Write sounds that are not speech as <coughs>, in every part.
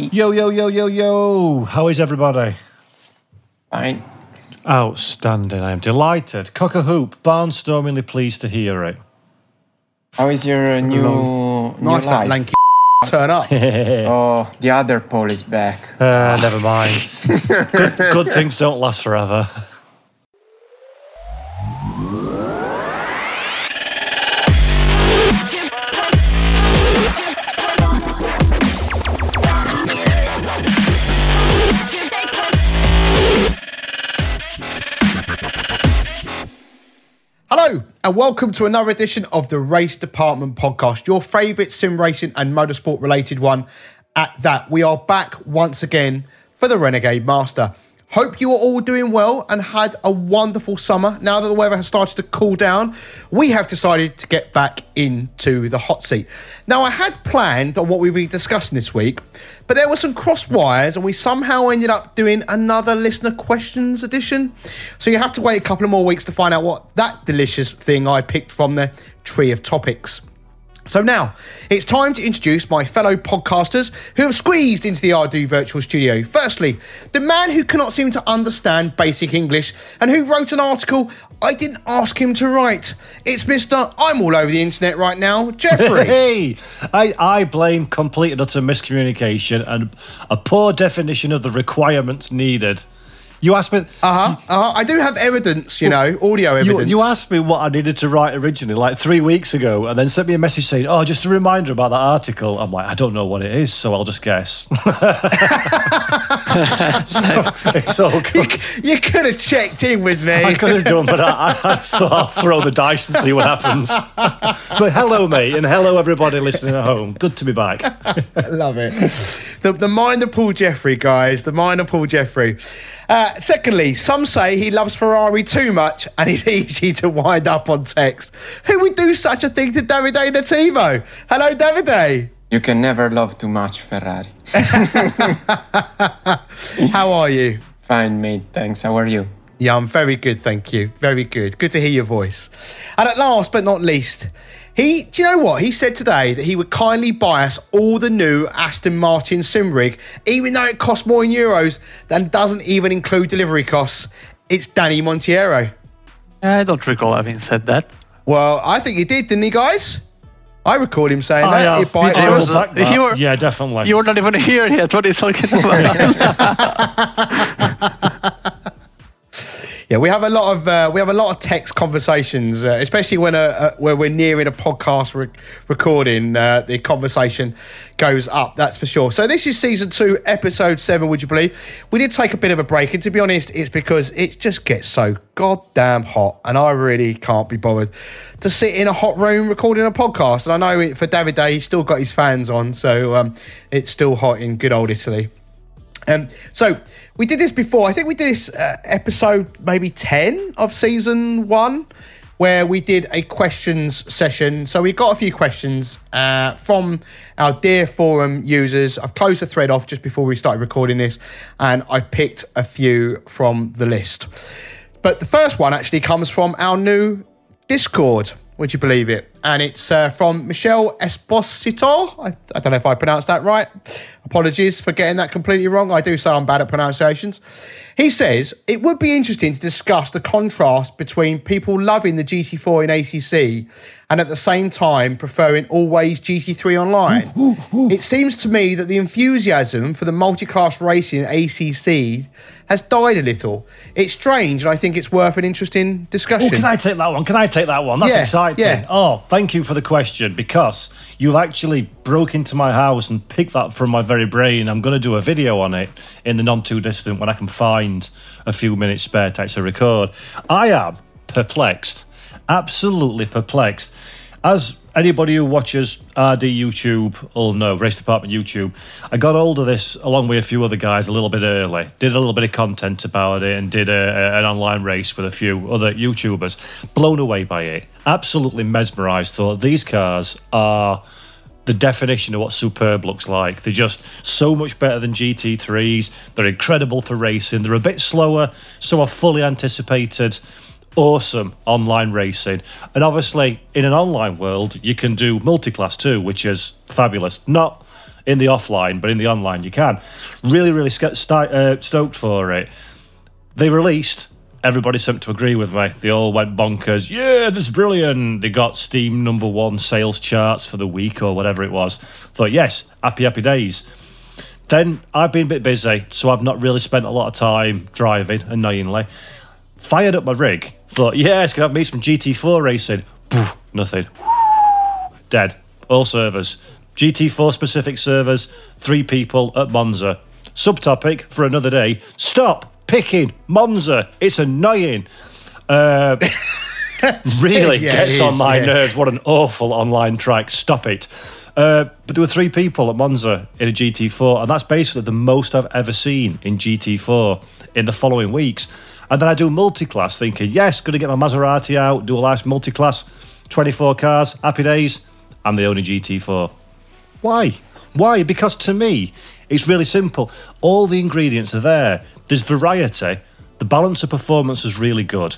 Hi. Yo, yo, yo, yo, yo. How is everybody? Fine. Outstanding. I am delighted. Cock a hoop. Barnstormingly pleased to hear it. How is your uh, new, new Nice that life? lanky <laughs> turn up. <laughs> Oh, the other Paul is back. Uh, never mind. <laughs> good, good things don't last forever. And welcome to another edition of the Race Department podcast, your favourite sim racing and motorsport related one. At that, we are back once again for the Renegade Master. Hope you are all doing well and had a wonderful summer. Now that the weather has started to cool down, we have decided to get back into the hot seat. Now, I had planned on what we'd be discussing this week, but there were some cross wires and we somehow ended up doing another listener questions edition. So you have to wait a couple of more weeks to find out what that delicious thing I picked from the tree of topics. So now it's time to introduce my fellow podcasters who have squeezed into the RD virtual studio. Firstly, the man who cannot seem to understand basic English and who wrote an article I didn't ask him to write. It's Mr. I'm all over the internet right now, Jeffrey. <laughs> Hey, I, I blame complete and utter miscommunication and a poor definition of the requirements needed. You asked me. Uh huh. Uh-huh. I do have evidence, you know, audio evidence. you asked me what I needed to write originally, like three weeks ago, and then sent me a message saying, "Oh, just a reminder about that article." I'm like, I don't know what it is, so I'll just guess. <laughs> So it's all <laughs> You, good. c- you could have checked in with me. I could have done, but I, I just thought I'll throw the dice and see what happens. <laughs> But hello, mate, and hello, everybody listening at home. Good to be back. Love it. The, the of Paul Jeffrey, guys. The mind of Paul Jeffrey. Uh, secondly, some say he loves Ferrari too much and he's <laughs> easy to wind up on text. Who would do such a thing to Davide Nativo? Hello, Davide. You can never love too much Ferrari. <laughs> How are you? Fine, mate. Thanks. How are you? Yeah, I'm very good, thank you. Very good. Good to hear your voice. And at last but not least, he, do you know what? He said today that he would kindly buy us all the new Aston Martin sim rig, even though it costs more in euros than doesn't even include delivery costs. It's Danny Monteiro. I don't recall having said that. Well, I think he did, didn't he, guys? I recall him saying oh, I that. have He'd buy I was- to back that. you were- yeah, definitely. You're not even here yet. What are you talking <laughs> about? <laughs> Yeah, we have a lot of uh, we have a lot of text conversations, uh, especially when uh, uh, where we're nearing a podcast re- recording. Uh, the conversation goes up, that's for sure. So this is season two, episode seven. Would you believe? We did take a bit of a break, and to be honest, it's because it just gets so goddamn hot, and I really can't be bothered to sit in a hot room recording a podcast. And I know it, for Davide, he's still got his fans on, so um, it's still hot in good old Italy. Um, so we did this before. I think we did this uh, episode maybe 10 of season one, where we did a questions session. So we got a few questions uh, from our dear forum users. I've closed the thread off just before we started recording this, and I picked a few from the list. But the first one actually comes from our new Discord. Would you believe it? And it's uh, from Michelle Esposito. I, I don't know if I pronounced that right. Apologies for getting that completely wrong. I do say I'm bad at pronunciations. He says it would be interesting to discuss the contrast between people loving the GT4 in ACC and at the same time preferring always GT3 online. It seems to me that the enthusiasm for the multi-class racing in ACC has died a little. It's strange, and I think it's worth an interesting discussion. Oh, can I take that one? Can I take that one? That's Yeah, exciting. yeah. Oh, thank you for the question because you've actually broke into my house and picked that from my very brain. I'm going to do a video on it in the non too distant when I can find a few minutes spare to actually record. I am perplexed, absolutely perplexed. As anybody who watches RD YouTube will know, Race Department YouTube, I got hold of this along with a few other guys a little bit early, did a little bit of content about it, and did a, a- an online race with a few other YouTubers. Blown away by it, absolutely mesmerized. Thought these cars are the definition of what superb looks like. They're just so much better than GT3s. They're incredible for racing. They're a bit slower, so I fully anticipated awesome online racing. And obviously, in an online world, you can do multi-class too, which is fabulous. Not in the offline, but in the online you can. Really, really sti- uh, stoked for it. They released. Everybody seemed to agree with me. They all went bonkers. Yeah, this is brilliant. They got Steam number one sales charts for the week or whatever it was. Thought, yes, happy, happy days. Then I've been a bit busy, so I've not really spent a lot of time driving, annoyingly. Fired up my rig, thought, yeah, it's going to have me some GT4 racing. Nothing. Dead. All servers. GT4 specific servers, three people at Monza. Subtopic for another day Stop picking Monza. It's annoying. Uh, <laughs> really Yeah, gets on is, my yeah. nerves. What an awful online track. Stop it. Uh, but there were three people at Monza in a GT4, and that's basically the most I've ever seen in GT4 in the following weeks. And then I do multi-class, thinking, yes, going to get my Maserati out, do a last multi-class, 24 cars, happy days. I'm the only GT4. Why? Why? Because to me, it's really simple. All the ingredients are there. There's variety. The balance of performance is really good.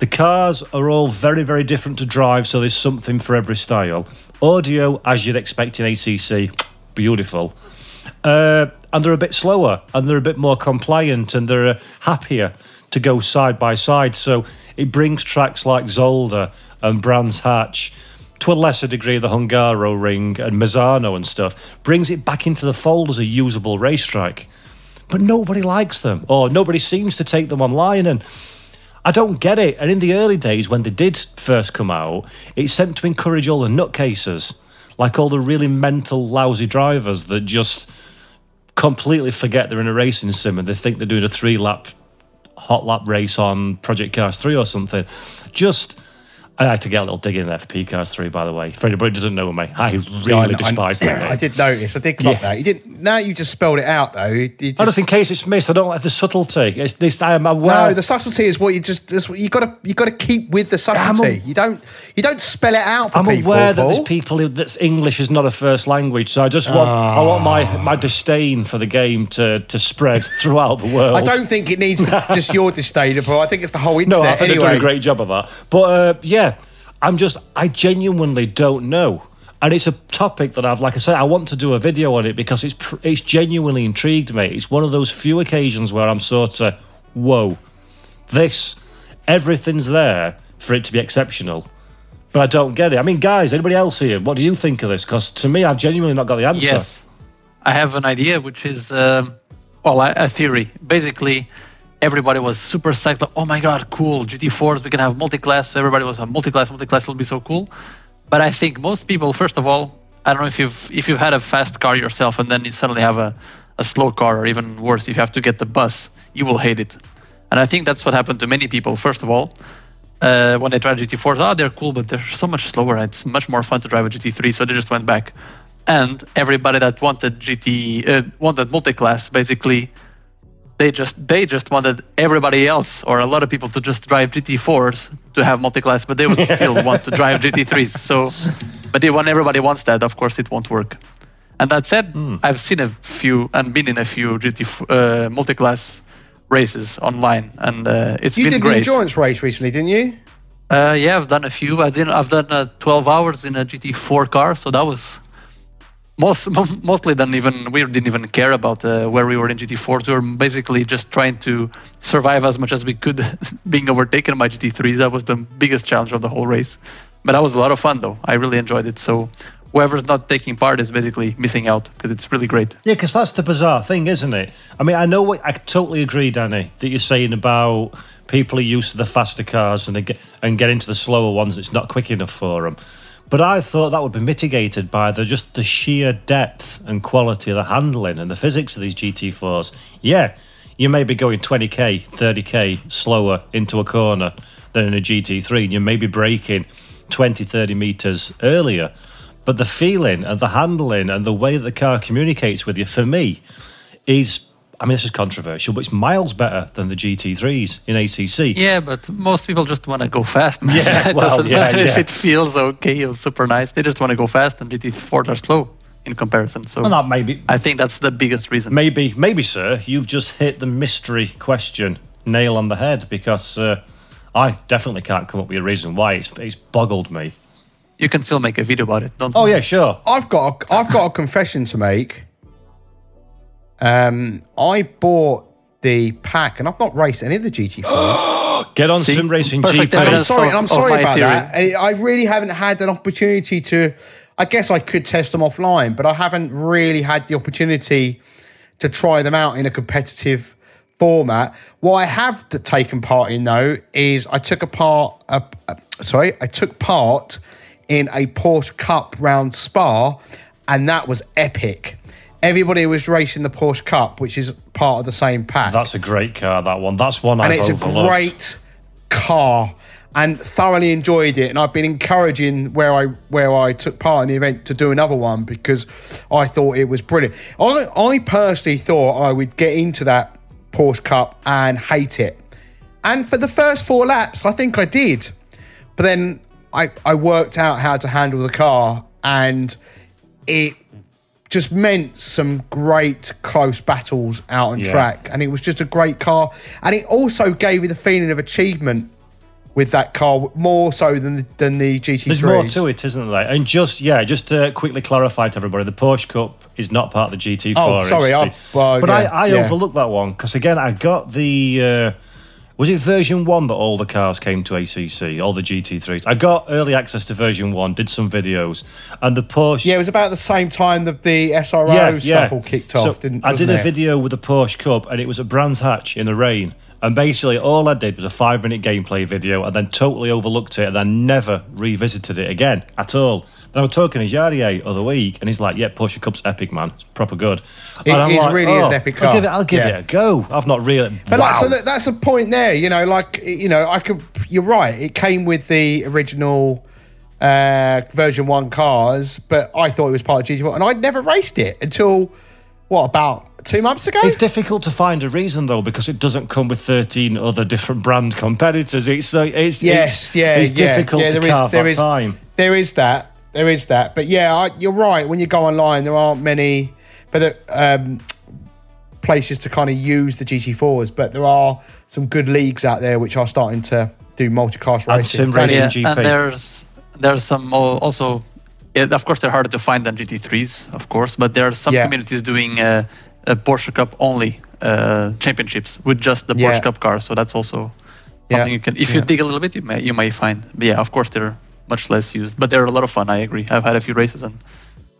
The cars are all very, very different to drive, so there's something for every style. Audio, as you'd expect in ACC, <tsk> beautiful. Uh, and they're a bit slower, and they're a bit more compliant, and they're uh, happier to go side by side. So it brings tracks like Zolder and Brands Hatch to a lesser degree the Hungaroring and Misano and stuff, brings it back into the fold as a usable racetrack. But nobody likes them, or nobody seems to take them online. And I don't get it. And in the early days, when they did first come out, it's sent to encourage all the nutcases, like all the really mental, lousy drivers that just completely forget they're in a racing sim and they think they're doing a three lap hot lap race on Project Cars 3 or something. Just. I had to get a little dig in there for P Cars 3, by the way. For anybody who doesn't know me, I really I- despise I, that game. I did notice. I did clock Yeah. that. You didn't. Now you just spelled it out though. You you I just, just in case it's missed. I don't like the subtlety. It's this. I am aware. no, the subtlety is what you just. You got to. You got to keep with the subtlety. you don't. You don't spell it out for people? I'm people. aware that there's people who, that's English is not a first language, so I just want I want my, my disdain for the game to, to spread <laughs> throughout the world. I don't think it needs to, just your disdain, Paul. I think it's the whole <laughs> No, internet. I think anyway. they're doing a great job of that. But uh, yeah, I'm just I genuinely don't know, and it's a topic that I've like I said I want to do a video on it because it's it's genuinely intrigued me. It's one of those few occasions where I'm sort of whoa, this everything's there for it to be exceptional. But I don't get it. I mean, guys, anybody else here? What do you think of this? Because to me, I've genuinely not got the answer. Yes, I have an idea, which is um, well, a, a theory. Basically, everybody was super psyched. Like, oh my god, cool! GT4s, we can have multi-class. So everybody was a multi-class. Multi-class will be so cool. But I think most people, first of all, I don't know if you've if you've had a fast car yourself and then you suddenly have a, a slow car, or even worse, if you have to get the bus, you will hate it. And I think that's what happened to many people. First of all, uh, when they tried GT4s, oh, they're cool, but they're so much slower. It's much more fun to drive a GT3, so they just went back. And everybody that wanted GT, uh, wanted multi-class, basically, they just they just wanted everybody else or a lot of people to just drive GT4s to have multi-class, but they would still want to drive GT3s. So, but when everybody wants that, of course, it won't work. And that said, Hmm. I've seen a few and been in a few GT uh, multi-class races online, and uh, it's You been did great. an endurance race recently, didn't you? Uh, yeah, I've done a few. I didn't. I've done uh, 12 hours in a GT4 car, so that was most mostly didn't even we didn't even care about uh, where we were in GT4. We were basically just trying to survive as much as we could, <laughs> being overtaken by GT3s. That was the biggest challenge of the whole race. But that was a lot of fun, though. I really enjoyed it. So whoever's not taking part is basically missing out because it's really great. Yeah, because that's the bizarre thing, isn't it? I mean, I know what I totally agree, Danny, that you're saying about people are used to the faster cars and they get and get into the slower ones. It's not quick enough for them. But I thought that would be mitigated by the just the sheer depth and quality of the handling and the physics of these GT4s. Yeah, you may be going 20k, 30k slower into a corner than in a GT3, and you may be braking 20, 30 meters earlier. But the feeling and the handling and the way that the car communicates with you, for me, is I mean, this is controversial, but it's miles better than the GT3s in ACC. Yeah, but most people just want to go fast. Man. <laughs> Yeah, it well, doesn't yeah, matter if it feels okay or super nice. They just want to go fast, and GT4s are slow in comparison. So And that maybe, I think that's the biggest reason. maybe, maybe, sir, you've just hit the mystery question nail on the head because uh, I definitely can't come up with a reason why it's, it's boggled me. you can still make a video about it. Don't Oh yeah, sure. I've got a, I've got a confession to make. Um, I bought the pack, and I've not raced any of the GT4s. <gasps> Get on See? Sim Racing Perfect GP. and I'm sorry, and I'm sorry about theory. that. And I really haven't had an opportunity to. I guess I could test them offline, but I haven't really had the opportunity to try them out in a competitive format. What I have taken part in though is I took a part. Uh, sorry, I took part in a Porsche Cup round Spa, and that was epic. Everybody was racing the Porsche Cup, which is part of the same pack That's a great car. That one. That's one and I've And it's a great car and thoroughly enjoyed it and I've been encouraging where I where I took part in the event to do another one because I thought it was brilliant. I I personally thought I would get into that Porsche Cup and hate it. And for the first four laps I think I did. But then I I worked out how to handle the car and it just meant some great close battles out on Yeah. track and it was just a great car and it also gave me the feeling of achievement with that car more so than the, than the GT3. There's more to it, isn't there? And just yeah, just to quickly clarify to everybody, the Porsche Cup is not part of the GT4. Oh, sorry, I- well, but yeah, I, I yeah. overlooked that one because again, I got the. Uh, was it version one that all the cars came to ACC, all the GT3s? I got early access to version one, did some videos, and the Porsche. Yeah, it was about the same time that the SRO stuff all kicked So off, didn't it? I did a it? video with the Porsche Cup, and it was at Brands Hatch in the rain. And basically, all I did was a five minute gameplay video and then totally overlooked it and then never revisited it again at all. Then I was talking to Jarier other week, and he's like, Yeah, Porsche Cup's epic, man. It's proper good. It I'm is like, really is "Oh, an epic I'll give it, I'll give Yeah. it a go. I've not really. But wow. like, so that, that's a point there, you know, like you know, I could. You're right. It came with the original uh, version one cars, but I thought it was part of GT4, and I'd never raced it until what about two months ago? It's difficult to find a reason though because it doesn't come with thirteen other different brand competitors. It's so it's Yes, it's, yeah, it's yeah, difficult yeah, to there is- carve there that is- time. There is that. There is that. But yeah, I, you're right. When you go online, there aren't many, but there, um, places to kind of use the GT4s. But there are some good leagues out there which are starting to do multi-class And racing. sim racing. yeah, GP. and there's there's some also, yeah, of course they're harder to find than GT3s, of course, but there are some Yeah. communities doing uh, a Porsche Cup only uh, championships with just the Yeah. Porsche Cup cars. So that's also Yeah, something you can, if you dig a little bit, you may you may find. But yeah, of course they're much less used, but they're a lot of fun. I agree. I've had a few races and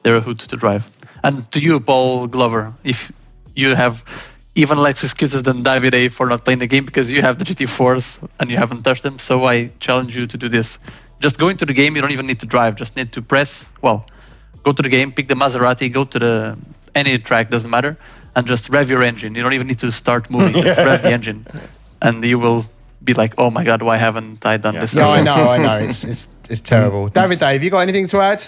they're a hoot to drive. And to you, Paul Glover, if you have even less excuses than Davide for not playing the game because you have the GT4s and you haven't touched them, so I challenge you to do this. Just go into the game. You don't even need to drive. Just need to press. Well, go to the game, pick the Maserati, go to the any track doesn't matter, and just rev your engine. You don't even need to start <laughs> moving. Just rev the engine, and you will be like, "Oh my God, why haven't I done this?" Yeah, I know, I know. <laughs> It's it's it's terrible. David, Dave, you got anything to add?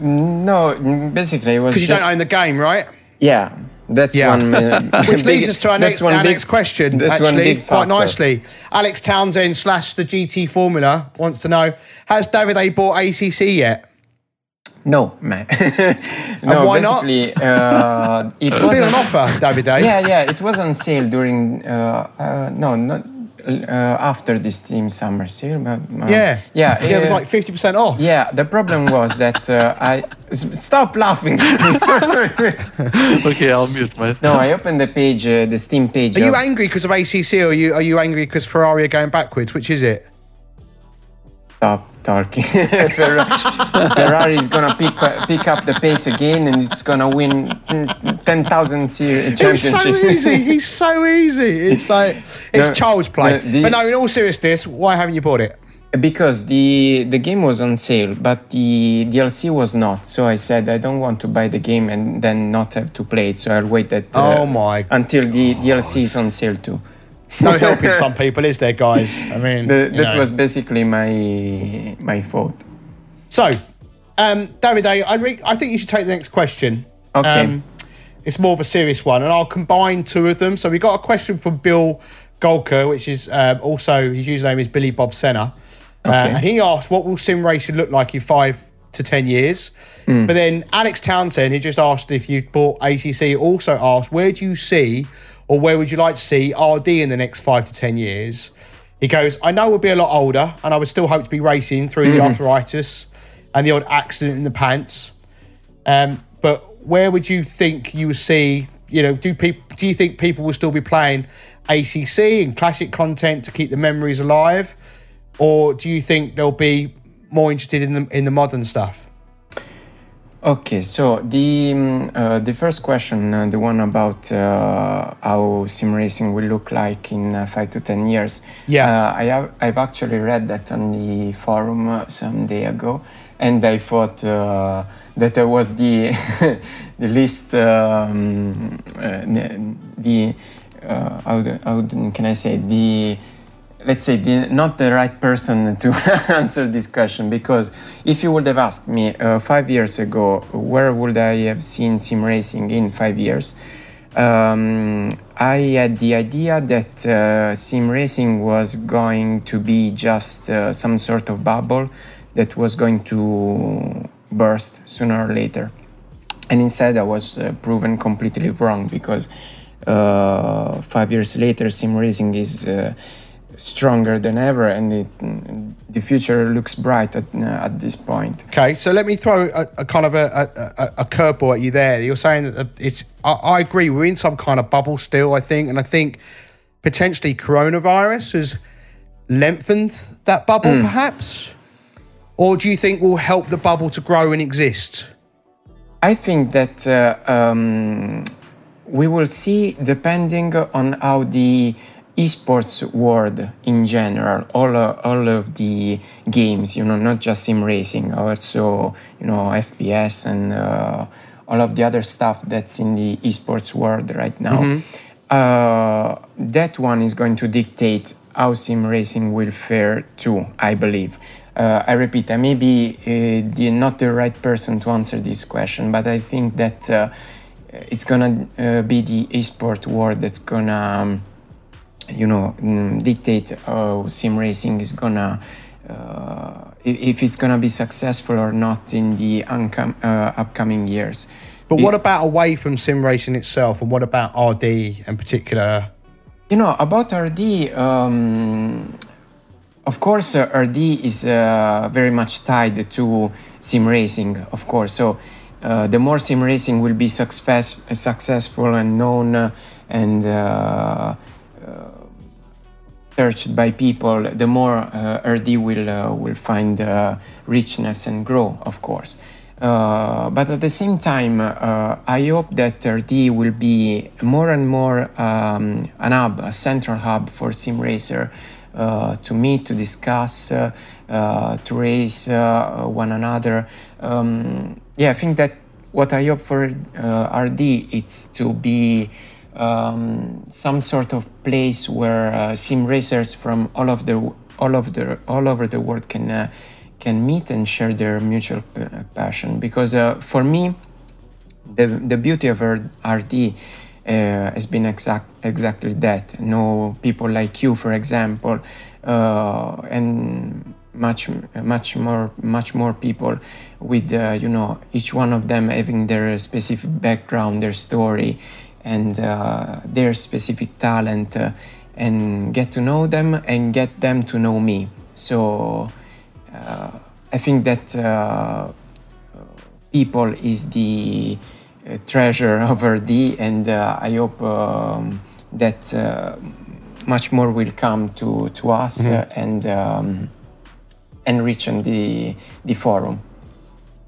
No, basically it was. Because you don't own the game, right? Yeah, that's Yeah. one. uh, <laughs> Which big- leads us to our next, our big- next question, actually, quite nicely. Alex Townsend slash the GT Formula wants to know Has Davide bought ACC yet? No, man. <laughs> no, why not? uh, it It's was been on offer, David Yeah, yeah, it was on sale during. Uh, uh, no, not uh, after this Steam Summer sale, but uh, Yeah. yeah, Yeah, it was uh, like 50% off. Yeah, the problem was that uh, I s- stop laughing. <laughs> okay, I'll mute myself. no, I opened the page, uh, the Steam page. Are you angry because of ACC or are you, are you angry because Ferrari are going backwards? Which is it? Stop talking. <laughs> Ferrari, is gonna pick pick up the pace again, and it's gonna win ten thousand championships. It's so easy. <laughs> He's so easy. It's like, it's No, child's play. the- the- but no, in all seriousness, why haven't you bought it? Because the the game was on sale, but the DLC was not. So I said I don't want to buy the game and then not have to play it. So I'll wait that uh, Oh my until the DLC is on sale too. No helping some people, is there, guys? I mean, The, that know. was basically my my fault. So, um, David I, re- I think you should take the next question. Um, Okay. it's more of a serious one, and I'll combine two of them. So we got a question from Bill Golker, which is um, also his username is Billy Bob Senna, uh, Okay. and he asked, "What will sim racing look like in five to ten years?" Hmm. But then Alex Townsend, who just asked if you bought ACC, also asked, "Where do you see, or where would you like to see RD in the next five to ten years?" He goes, "I know we'll be a lot older, and I would still hope to be racing through the arthritis." and the odd accident in the pants. Um, but where would you think you would see? You know, do people? Do you think people will still be playing ACC and classic content to keep the memories alive, or do you think they'll be more interested in the in the modern stuff? Okay, so the um, uh, the first question, uh, the one about uh, how sim racing will look like in uh, five to ten years. Yeah. uh, I have I've actually read that on the forum uh, some day ago, and I thought uh, that it was the <laughs> the least um, uh, the uh, how, do- how can I say the let's say the, not the right person <laughs> to answer this question because if you would have asked me uh, five years ago where would i have seen sim racing in five years um, i had the idea that uh, sim racing was going to be just uh, some sort of bubble that was going to burst sooner or later. And instead I was uh, proven completely wrong because uh, five years later, sim racing is uh, stronger than ever, and it, mm, the future looks bright at, uh, at this point. Okay, so let me throw a, a kind of a, a, a, curveball at you there. You're saying that it's. I, I agree. We're in some kind of bubble still. I think, and I think potentially coronavirus has lengthened that bubble, perhaps. Or do you think will help the bubble to grow and exist? I think that uh, um, we will see, depending on how the esports world in general, all, uh, all of the games, you know, not just sim racing, also, you know, FPS and uh, all of the other stuff that's in the esports world right now. Uh, that one is going to dictate how sim racing will fare too, I believe. Uh, I repeat, I may be uh, the, not the right person to answer this question, but I think that uh, it's gonna uh, be the esport world that's gonna, um, you know, mm, dictate how sim racing is gonna, uh, if, it's gonna be successful or not in the uncom- uh, upcoming years. But what about away from sim racing itself, and what about RD in particular? You know, about RD, um, of course, uh, RD is uh, very much tied to sim racing, of course. So uh, the more sim racing will be success, successful and known uh, and uh, searched by people, the more uh, RD will uh, will find uh, richness and grow, of course. Uh, but at the same time, uh, I hope that RD will be more and more um, an hub, a central hub for sim racer uh, to meet, to discuss, to race one another. Um, yeah, I think that what I hope for RD is to be um, some sort of place where uh, sim racers from all of the all of the all over the world can uh, can meet and share their mutual p- passion. Because uh, for me, the the beauty of RD uh, has been exact exactly that. Know people like you, for example, uh, and much much more much more people with uh, you know each one of them having their specific background, their story, and uh, their specific talent, uh, and get to know them and get them to know me. So uh, I think that uh, people is the uh, treasure <laughs> of RD, and uh, I hope um, that uh, much more will come to to us uh, and um, enrich the the forum.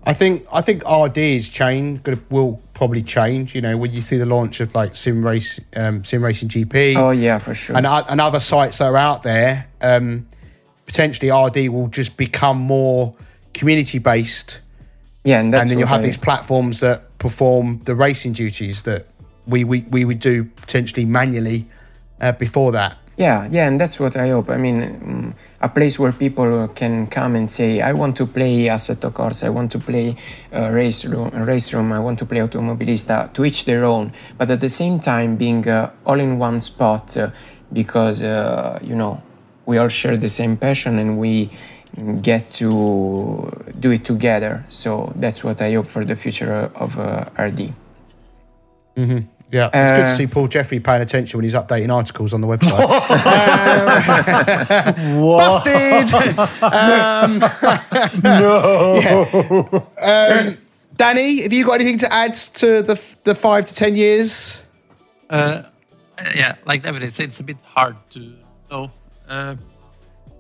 I think I think RD is change will probably change. You know, when you see the launch of like Sim Race, um, Sim Racing GP, Oh yeah, for sure. and, and other sites that are out there, um, potentially RD will just become more community based, yeah, and that's and then you'll have I- these platforms that perform the racing duties that we we, we would do potentially manually uh, before that. Yeah, yeah, and that's what I hope. I mean, mm, a place where people can come and say, "I want to play Assetto Corsa, I want to play uh, RaceRoom, race room, I want to play Automobilista." To each their own, but at the same time being uh, all in one spot, uh, because uh, you know we all share the same passion and we get to do it together. So that's what I hope for the future of uh, RD. Good Yeah, it's good to Uh, see Paul Jeffrey paying attention when he's updating articles on the website. What? <laughs> <laughs> Busted. um, <laughs> no. Um, Danny, have you got anything to add to the the five to ten years? Uh, yeah, like David said, it's a bit hard to know. Uh,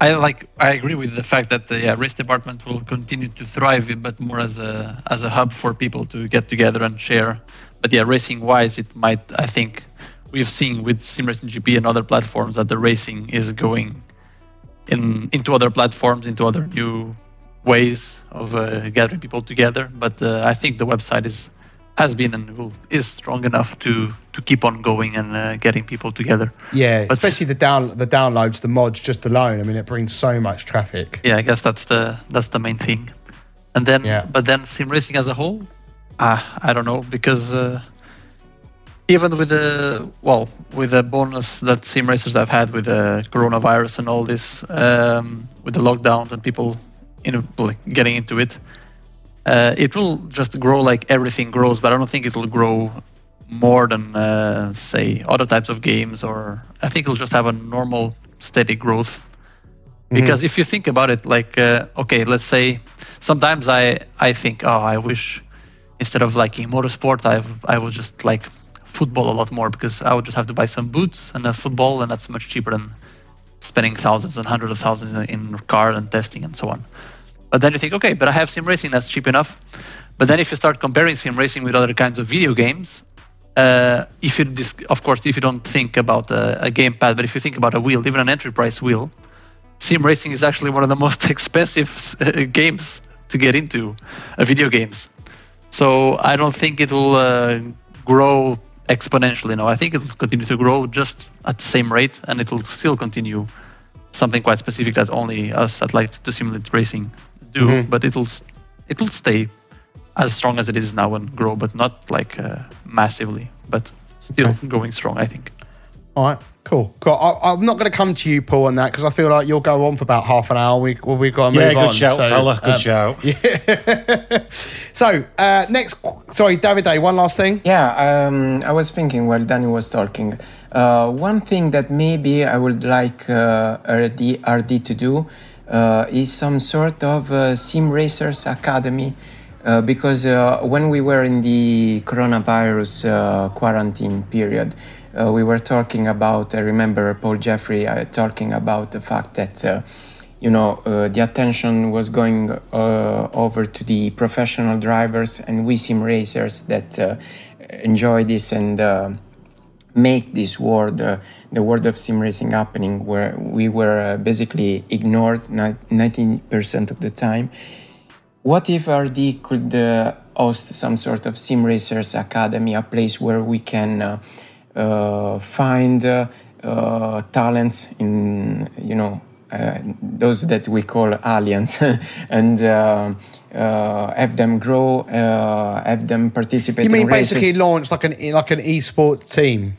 I like I agree with the fact that the yeah, race department will continue to thrive, but more as a as a hub for people to get together and share. But yeah, racing wise, it might I think we've seen with Sim Racing GP and other platforms that the racing is going in into other platforms, into other new ways of uh, gathering people together. But uh, I think the website is has been and will, is strong enough to to keep on going and uh, getting people together. Yeah, But- especially the down the downloads, the mods just alone. I mean, it brings so much traffic. Yeah, I guess that's the that's the main thing. And then, Yeah. but then sim racing as a whole, uh, I don't know because uh, even with the well with the bonus that sim racers have had with the coronavirus and all this, um, with the lockdowns and people in like, getting into it, uh, it will just grow like everything grows. But I don't think it will grow more than uh, say other types of games, or I think it'll just have a normal steady growth because if you think about it like uh, okay let's say sometimes i i think oh i wish instead of liking motorsport i i would just like football a lot more because i would just have to buy some boots and a football and that's much cheaper than spending thousands and hundreds of thousands in, in car and testing and so on. But then you think okay but i have sim racing that's cheap enough. But then if you start comparing sim racing with other kinds of video games uh, if you dis- of course if you don't think about a, a gamepad but if you think about a wheel even an entry price wheel sim racing is actually one of the most <laughs> expensive uh, games to get into uh, video games so i don't think it will uh, grow exponentially no i think it will continue to grow just at the same rate and it will still continue something quite specific that only us that like to simulate racing do but it'll it will stay as strong as it is now and grow but not like uh, massively but still going strong i think All right, cool, cool. I, I'm not going to come to you, Paul, on that because I feel like you'll go on for about half an hour. We well, we've got to Yeah, move good on. shout, So, fella. Good um, shout. <laughs> <laughs> So uh, next, sorry, Davide. One last thing. Yeah, um, I was thinking while Danny was talking. Uh, one thing that maybe I would like uh, RD, RD to do uh, is some sort of uh, Sim Racers Academy. Uh, because uh, when we were in the coronavirus uh, quarantine period, uh, we were talking about, I remember Paul Jeffrey uh, talking about the fact that uh, you know, uh, the attention was going uh, over to the professional drivers and we sim racers that uh, enjoy this and make this world, the world of sim racing happening, where we were basically ignored ni- 90% of the time. What if RD could host some sort of sim racers academy, a place where we can find uh, uh, talents in, you know, uh, those that we call aliens, <laughs> and uh, uh, have them grow, uh, have them participate. You mean in races. basically launch like an like an esports team?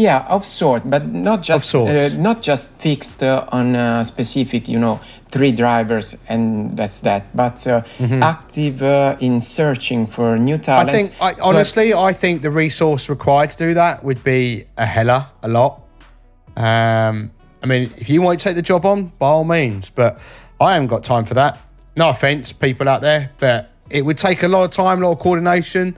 Yeah, of sort, but not just. Uh, not just fixed uh, on a specific, you know, three drivers and that's that, but uh, active uh, in searching for new Mm-hmm. I think, I, but- honestly, I think the resource required to do that would be a hella, a lot. Um, I mean, if you want to take the job on, by all means, but I haven't got time for that. No offense, people out there, but it would take a lot of time, a lot of coordination,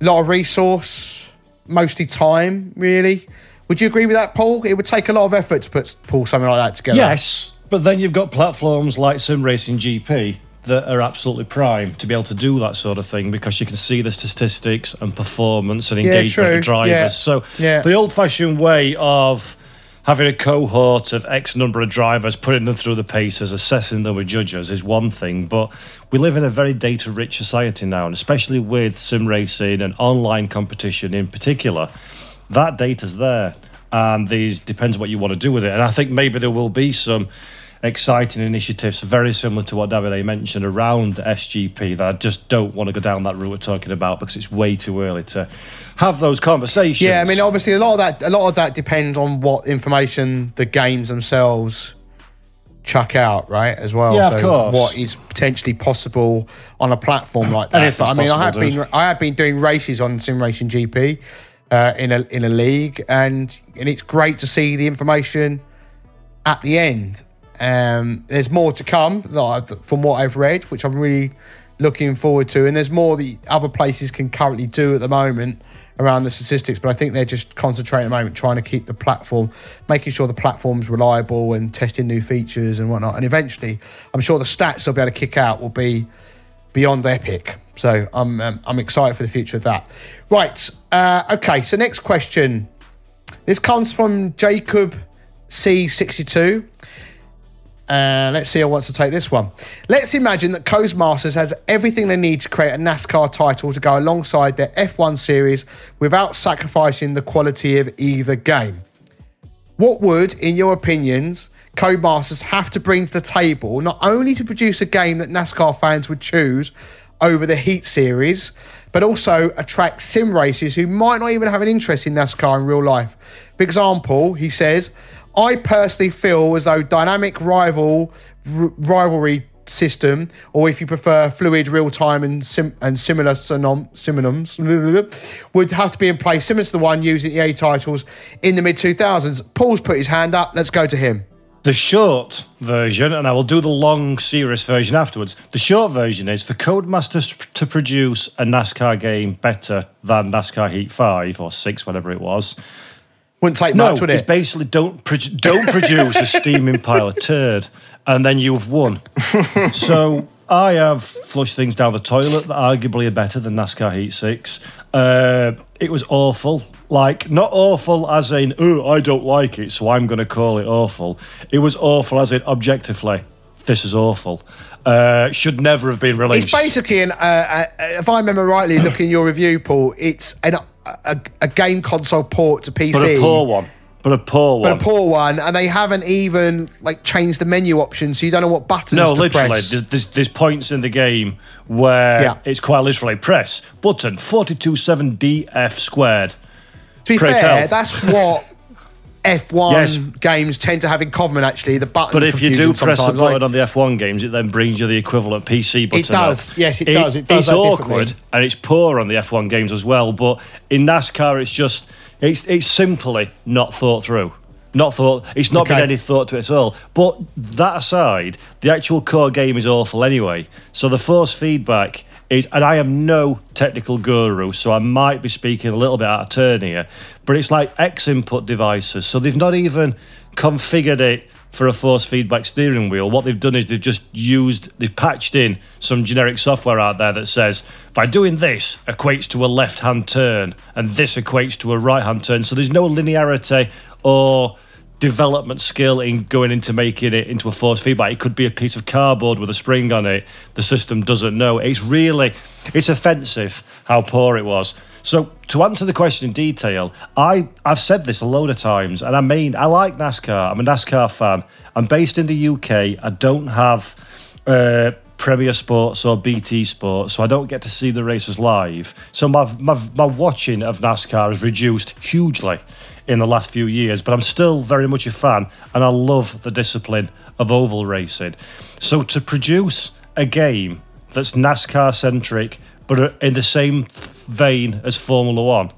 a lot of resource, mostly time, really. Would you agree with that, Paul? It would take a lot of effort to put pull something like that together. Yes, but then you've got platforms like Sim Racing GP that are absolutely prime to be able to do that sort of thing because you can see the statistics and performance and engagement true. of drivers. Yeah. So Yeah. the old-fashioned way of having a cohort of X number of drivers, putting them through the paces, assessing them with judges is one thing, but we live in a very data-rich society now, and especially with sim racing and online competition in particular, that data's there, and these depends what you want to do with it. And I think maybe there will be some exciting initiatives very similar to what Davide mentioned around SGP that I just don't want to go down that route we're talking about because it's way too early to have those conversations. Yeah, I mean, obviously, a lot of that, a lot of that depends on what information the games themselves chuck out, right? As well. Yeah, of course. what is potentially possible on a platform like that? But, I mean, I have possible, been. I have been doing races on Sim Racing GP, uh, in a in a league, and and it's great to see the information at the end. Um, there's more to come from what I've read, which I'm really looking forward to, and there's more that other places can currently do at the moment around the statistics, but I think they're just concentrating at the moment trying to keep the platform, making sure the platform's reliable and testing new features and whatnot. And eventually, I'm sure the stats they'll be able to kick out will be beyond epic. So I'm um, I'm excited for the future of that. Right. Uh, okay. So next question. This comes from Jacob C62. Uh, let's see who wants to take this one. Let's imagine that Codemasters has everything they need to create a NASCAR title to go alongside their F1 series without sacrificing the quality of either game. What would, in your opinions, Codemasters have to bring to the table not only to produce a game that NASCAR fans would choose over the Heat series, but also attract sim racers who might not even have an interest in NASCAR in real life? For example, he says, I personally feel as though dynamic rival r- rivalry system, or if you prefer fluid, real time, and sim- and similar synom- synonyms, <laughs> would have to be in place, similar to the one using EA titles in the mid 2000s. Paul's put his hand up. Let's go to him. The short version, and I will do the long, serious version afterwards. The short version is for Codemasters to produce a NASCAR game better than NASCAR Heat 5 or 6, whatever it was wouldn't take no, much, would it? It's basically don't pro- don't produce a steaming pile of turd, and then you've won. <laughs> so I have flushed things down the toilet that arguably are better than NASCAR Heat Six. Uh, it was awful. Like not awful as in oh I don't like it, so I'm going to call it awful. It was awful as in objectively, this is awful. Uh, should never have been released. It's basically an. Uh, uh, if I remember rightly, looking at your review, Paul, it's an a, a game console port to PC. But a poor one. But a poor one. But a poor one, and they haven't even like changed the menu options, so you don't know what buttons no, to literally, press. There's, there's, there's points in the game where yeah. it's quite literally press button forty two seven DF squared. To be Pray fair, tell. that's what F1 yes. games tend to have in common, actually. The button. But if you do press the button like, on the F1 games, it then brings you the equivalent PC button. It does. Up. Yes, it, it, does. It does. It's awkward and it's poor on the F1 games as well. But in NASCAR, it's just it's it's simply not thought through. Not thought. It's not okay. been any thought to it at all. But that aside, the actual core game is awful anyway. So the force feedback is, and I am no technical guru, so I might be speaking a little bit out of turn here, but it's like X input devices. So they've not even configured it for a force feedback steering wheel. What they've done is they've just used, they've patched in some generic software out there that says, by doing this equates to a left hand turn, and this equates to a right hand turn. So there's no linearity or development skill in going into making it into a force feedback. It could be a piece of cardboard with a spring on it. The system doesn't know. It's really, it's offensive how poor it was. So to answer the question in detail, I I've said this a load of times, and I mean I like NASCAR. I'm a NASCAR fan. I'm based in the UK. I don't have. Uh, Premier Sports or BT Sports, so I don't get to see the races live. So my, my, my watching of NASCAR has reduced hugely in the last few years, but I'm still very much a fan and I love the discipline of oval racing. So to produce a game that's NASCAR centric, but in the same vein as Formula One,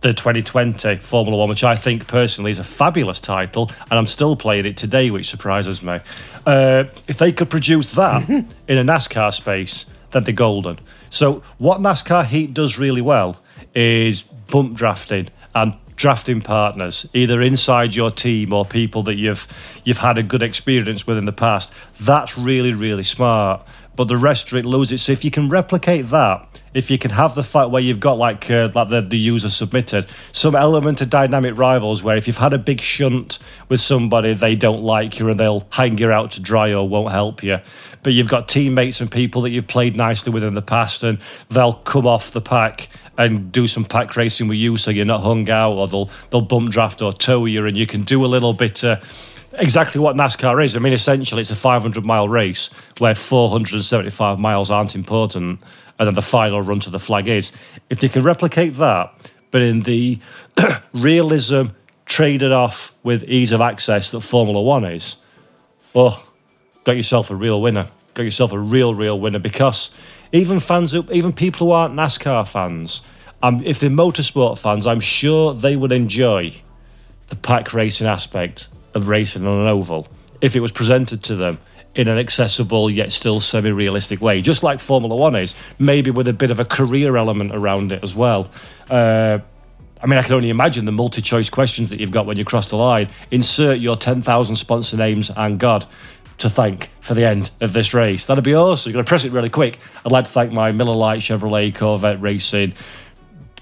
the 2020 Formula One, which I think personally is a fabulous title, and I'm still playing it today, which surprises me. Uh, if they could produce that <laughs> in a NASCAR space, then they're golden. So, what NASCAR Heat does really well is bump drafting and drafting partners, either inside your team or people that you've you've had a good experience with in the past. That's really really smart. But the rest of it. So if you can replicate that, if you can have the fight where you've got like uh, like the, the user submitted some element of dynamic rivals where if you've had a big shunt with somebody they don't like you and they'll hang you out to dry or won't help you but you've got teammates and people that you've played nicely with in the past and they'll come off the pack and do some pack racing with you so you're not hung out or they'll they'll bump draft or tow you and you can do a little bit uh, exactly what NASCAR is. I mean, essentially, it's a 500 mile race where 475 miles aren't important, and then the final run to the flag is. If they can replicate that, but in the <coughs> realism traded off with ease of access that Formula One is, oh, got yourself a real winner. Got yourself a real, real winner because even fans, even people who aren't NASCAR fans, Um, if they're motorsport fans, I'm sure they would enjoy the pack racing aspect of racing on an oval if it was presented to them in an accessible yet still semi realistic way, just like Formula One is, maybe with a bit of a career element around it as well. Uh, I mean, I can only imagine the multi choice questions that you've got when you cross the line. Insert your 10,000 sponsor names and God to thank for the end of this race. That'd be awesome. You're going to press it really quick. I'd like to thank my Miller Lite Chevrolet Corvette Racing,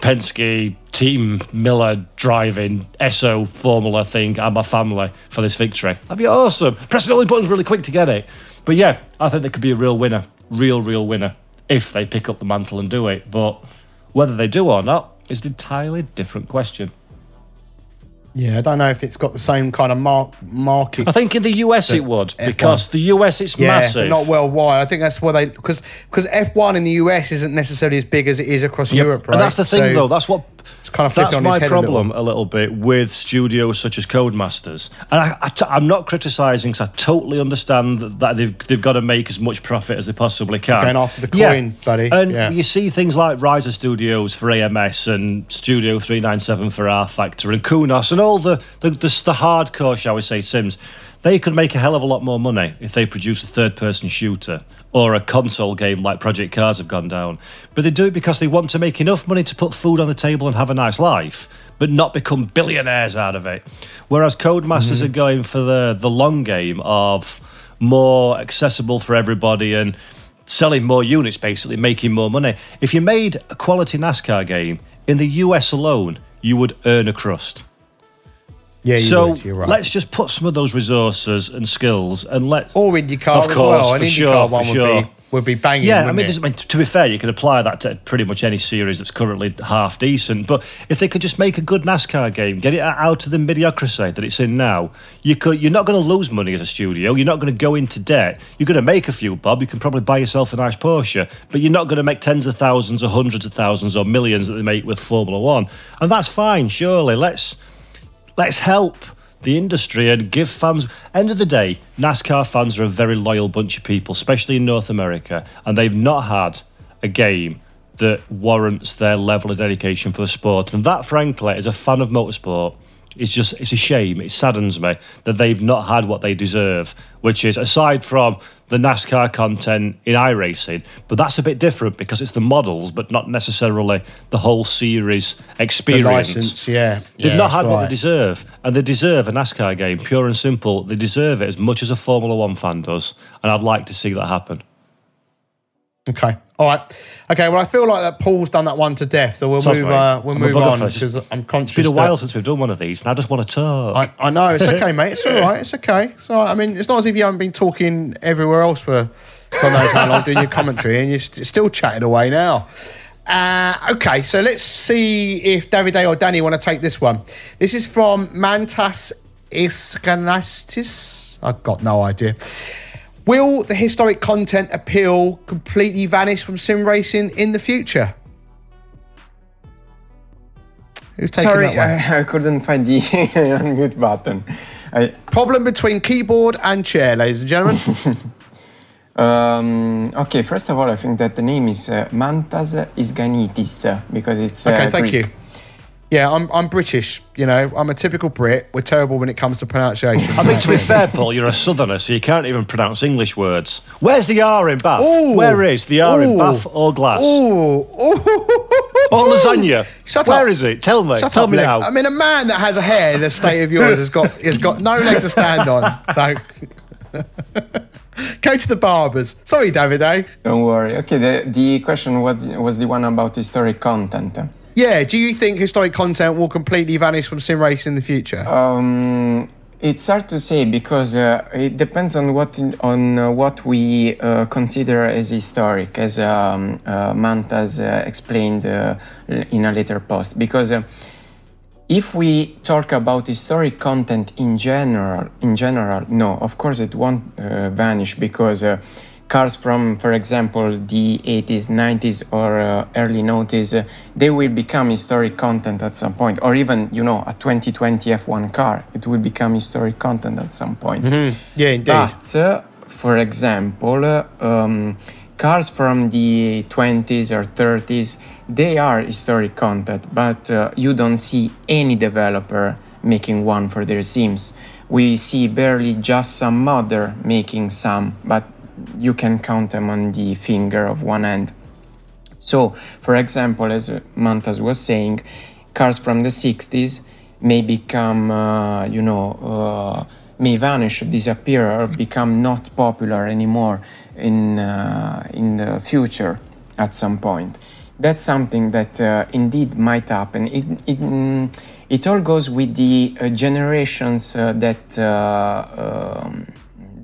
Penske, Team Miller driving, SO Formula thing, and my family for this victory. That'd be awesome. Pressing all the buttons really quick to get it. But yeah, I think they could be a real winner. Real, real winner if they pick up the mantle and do it. But whether they do or not is an entirely different question. Yeah, I don't know if it's got the same kind of mark market. I think in the US it would F1. because the US it's yeah, massive. not worldwide. I think that's why they because because F1 in the US isn't necessarily as big as it is across Europe, right? And that's the thing, So though. That's what it's kind of flipped that's on my head problem A a little. bit with studios such as Codemasters. And I, I t- I'm not criticising because I totally understand that they've they've got to make as much profit as they possibly can. Going after the Yeah. coin, buddy. And Yeah. you see things like Reiza Studios for AMS and Studio 397 for R Factor and Kunos and all the the, the the hardcore, shall we say, Sims. They could make a hell of a lot more money if they produce a third person shooter or a console game like Project Cars have gone down. But they do it because they want to make enough money to put food on the table and have a nice life, but not become billionaires out of it. Whereas Codemasters mm-hmm. are going for the, the long game of more accessible for everybody and selling more units, basically, making more money. If you made a quality NASCAR game in the US alone, you would earn a crust. Yeah, so would, you're right. let's just put some of those resources and skills and let or IndyCar Of as course, well. An IndyCar sure, one would sure. be would be banging. yeah, I mean? I mean, to be fair, you can apply that to pretty much any series that's currently half decent. But if they could just make a good NASCAR game, get it out of the mediocrity that it's in now, you could. You're not going to lose money as a studio. You're not going to go into debt. You're going to make a few bob. You can probably buy yourself a nice Porsche, but you're not going to make tens of thousands or hundreds of thousands or millions that they make with Formula One, and that's fine. Surely, let's let's help the industry and give fans end of the day nascar fans are a very loyal bunch of people especially in north america and they've not had a game that warrants their level of dedication for the sport. And that frankly as a fan of motorsport it's just it's a shame it saddens me that they've not had what they deserve which is aside from the nascar content in iRacing but that's a bit different because it's the models but not necessarily the whole series experience. the license, yeah. They've yeah, not had that's what they deserve, and they deserve a NASCAR game, pure and simple. They deserve it as much as a Formula One fan does, and I'd like to see that happen. Okay. All right. Okay. Well, I feel like that Paul's done that one to death, so we'll Sounds move. Uh, we'll I'm move on because I'm conscious. It's been a that- while since we've done one of these, and I just want to talk. I, I know it's okay, <laughs> mate. It's all right. It's okay. So right. I mean, it's not as if you haven't been talking everywhere else for God knows how long doing your commentary, and you're st- still chatting away now. Uh, okay, so let's see if Davide or Danny want to take this one. This is from Mantas Iskanastis. I've got no idea. Will the historic content appeal completely vanish from sim racing in the future? Who's taking Sorry, that one? I, <laughs> I couldn't find the <laughs> unmute button. I, Problem between keyboard and chair, ladies and gentlemen. <laughs> um, okay, first of all, I think that the name is uh, Mantas Isganitis uh, because it's. Uh, Okay, thank Greek. you. Yeah, I'm, I'm British. You know, I'm a typical Brit. We're terrible when it comes to pronunciation. I mean, to be fair, Paul, you're a southerner, so you can't even pronounce English words. Where's the R in Bath? Ooh. Where is the R in Bath or glass? Ooh, ooh. Or lasagna? Shut Where up. is it? Tell me. Shut Tell up, me leg. now. I mean, a man that has a hair in the state of yours has got has got no leg to stand on. So <laughs> go to the barbers. Sorry, Davide. Don't worry. Okay, the, the question was, was the one about historic content. Yeah, do you think historic content will completely vanish from sim racing in the future? Um, it's hard to say because uh, it depends on what on uh, what we uh, consider as historic, as um, uh, Mantas uh, explained uh, in a later post. Because if we talk about historic content in general, in general, no, of course it won't vanish because cars from, for example, the 80s, 90s, or uh, early 90s, uh, they will become historic content at some point, or even you know a 2020 F1 car, it will become historic content at some point. yeah, indeed. But, uh, for example, uh, um, cars from the 20s or 30s, they are historic content, but uh, you don't see any developer making one for their sims. We see barely just some modder making some, but you can count them on the finger of one hand. So, for example, as Mantas was saying, cars from the 60s may become, uh, you know, uh, may vanish, disappear, or become not popular anymore in uh, in the future at some point. That's something that uh, indeed might happen. It, it, it all goes with the uh, generations uh, that um,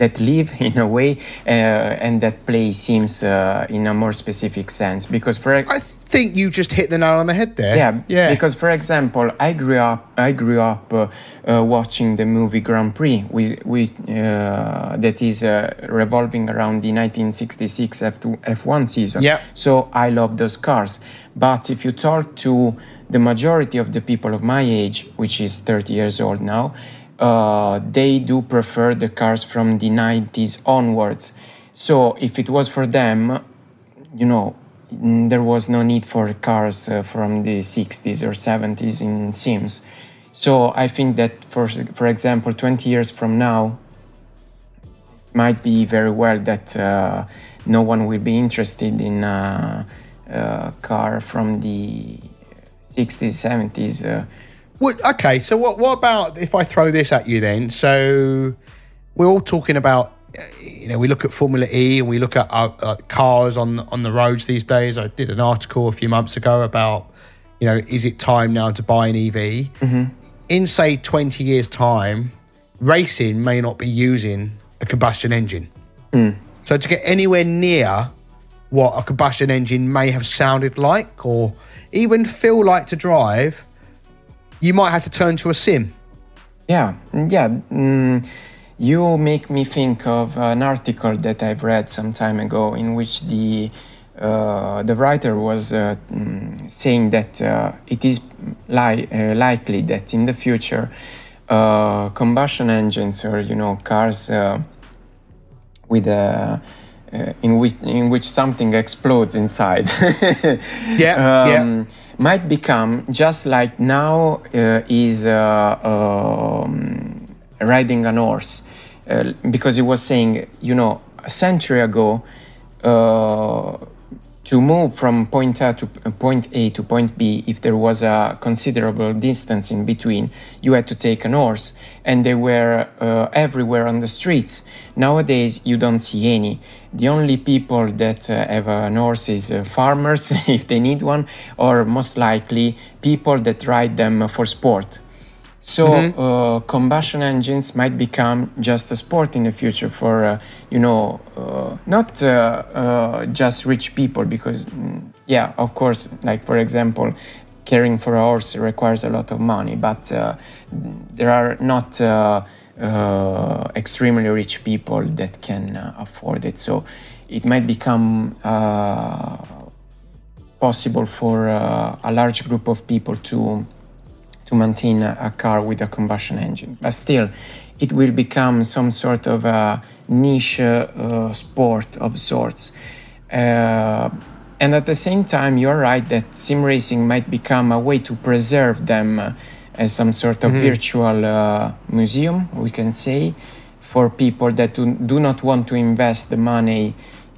that live <laughs> in a way and that play sims in a more specific sense. Because for I think you just hit the nail on the head there. Yeah, yeah. Because for example, I grew up. I grew up uh, uh, watching the movie Grand Prix, we, we, uh, that is uh, revolving around the 1966 F2, F1 season. Yeah. So I love those cars. But if you talk to the majority of the people of my age, which is 30 years old now, uh, they do prefer the cars from the 90s onwards. So if it was for them, you know, there was no need for cars uh, from the 60s or 70s in Sims. So I think that, for for example, 20 years from now, might be very well that uh, no one will be interested in a, a car from the 60s, 70s. Well, okay, so what, what about if I throw this at you then? So we're all talking about you know, we look at Formula E and we look at uh, uh, cars on on the roads these days. I did an article a few months ago about, you know, is it time now to buy an EV? Mm-hmm. In say twenty years' time, racing may not be using a combustion engine. Mm. So to get anywhere near what a combustion engine may have sounded like, or even feel like to drive, you might have to turn to a sim. Yeah, yeah. Mm you make me think of an article that I've read some time ago in which the uh, the writer was uh, mm, saying that uh, it is li- uh, likely that in the future uh, combustion engines or you know cars uh, with a in which in which something explodes inside <laughs> yeah, um, yeah might become just like now is um, riding an horse. Uh, because he was saying, you know, a century ago, uh, to move from point A to uh, point A to point B, if there was a considerable distance in between, you had to take an horse, and they were uh, everywhere on the streets. Nowadays, you don't see any. The only people that uh, have an horse is uh, farmers, <laughs> if they need one, or most likely people that ride them for sport. So mm-hmm. uh, combustion engines might become just a sport in the future for uh, you know uh, not uh, uh, just rich people because mm, yeah of course like for example caring for a horse requires a lot of money but uh, there are not extremely rich people that can afford it so it might become possible for a large group of people to to maintain a car with a combustion engine. But still, it will become some sort of a niche uh, sport of sorts. Uh, and at the same time, you're right that sim racing might become a way to preserve them as some sort of mm-hmm. virtual uh, museum, we can say, for people that do, do not want to invest the money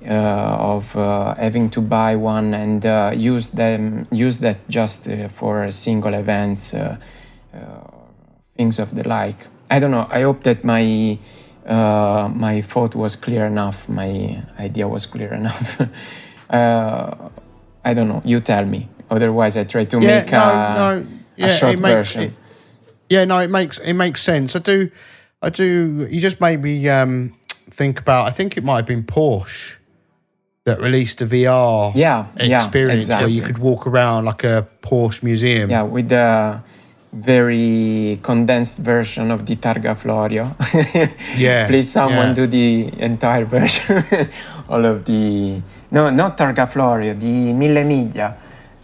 of uh, having to buy one and uh, use them use that just for single events things of the like i don't know i hope that my uh, my thought was clear enough, my idea was clear <laughs> enough. uh, I don't know, you tell me. Otherwise, I try to yeah, make no, a, no, yeah, a short it makes, version. It, yeah, no, it makes it makes sense. I do, I do. You just made me um, think about. I think it might have been Porsche that released a VR yeah, experience yeah, exactly. where you could walk around like a Porsche museum. Yeah, with the very condensed version of the Targa Florio. <laughs> yeah. Please, someone yeah. do the entire <laughs> version. All of the no, not Targa Florio, the Mille Miglia.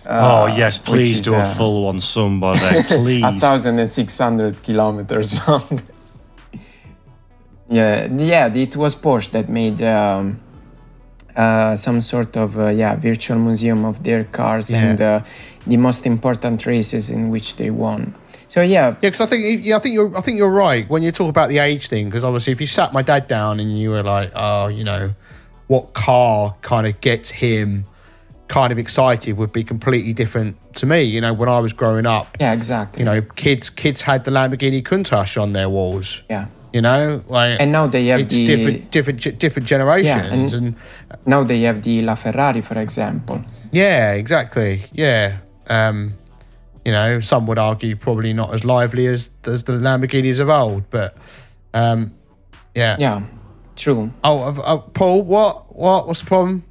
Uh, oh yes, please do a uh, full one, somebody. <laughs> Please. a thousand and six hundred kilometers long. yeah, yeah. It was Porsche that made. Um, uh, some sort of uh, yeah virtual museum of their cars Yeah. and uh, the most important races in which they won. So yeah, Yeah, because I think yeah, I think you're I think you're right when you talk about the age thing. Because obviously, if you sat my dad down and you were like, oh, you know, what car kind of gets him kind of excited would be completely different to me. You know, when I was growing up, yeah, exactly. you know, kids kids had the Lamborghini Countach on their walls. yeah. You know, like And now they have it's the different different different generations and- and now they have the LaFerrari, for example. Yeah, exactly. Yeah. Um, you know, some would argue probably not as lively as as the Lamborghinis of old, but um, yeah. Yeah, true. Oh, uh, uh, Paul, what, what, what's the problem?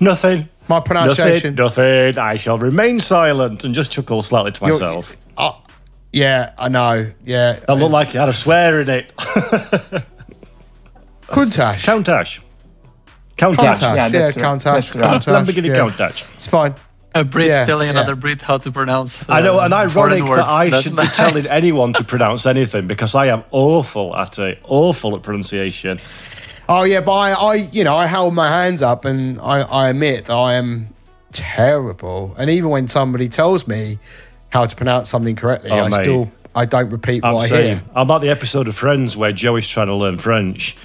Nothing. My pronunciation. Nothing. nothing. I shall remain silent and just chuckle slightly to You're- myself. Uh, yeah, I know. Yeah, That looked like it had a swear in it. <laughs> Countach. Countach. Countach. Countach. Yeah, Yeah, that's right. Countach. That's right. Countach. Lamborghini yeah. Countach. It's fine. A Brit Yeah, telling yeah. another Brit how to pronounce. I know, and uh, ironic foreign that. I That's shouldn't be telling <laughs> anyone to pronounce anything because I am awful at it. Awful at pronunciation. Oh yeah, but I, I, you know, I held my hands up and I, I admit that I am terrible. And even when somebody tells me how to pronounce something correctly, Oh, I mate. still, I don't repeat what I'm I saying. hear. I'm at the episode of Friends where Joey's trying to learn French.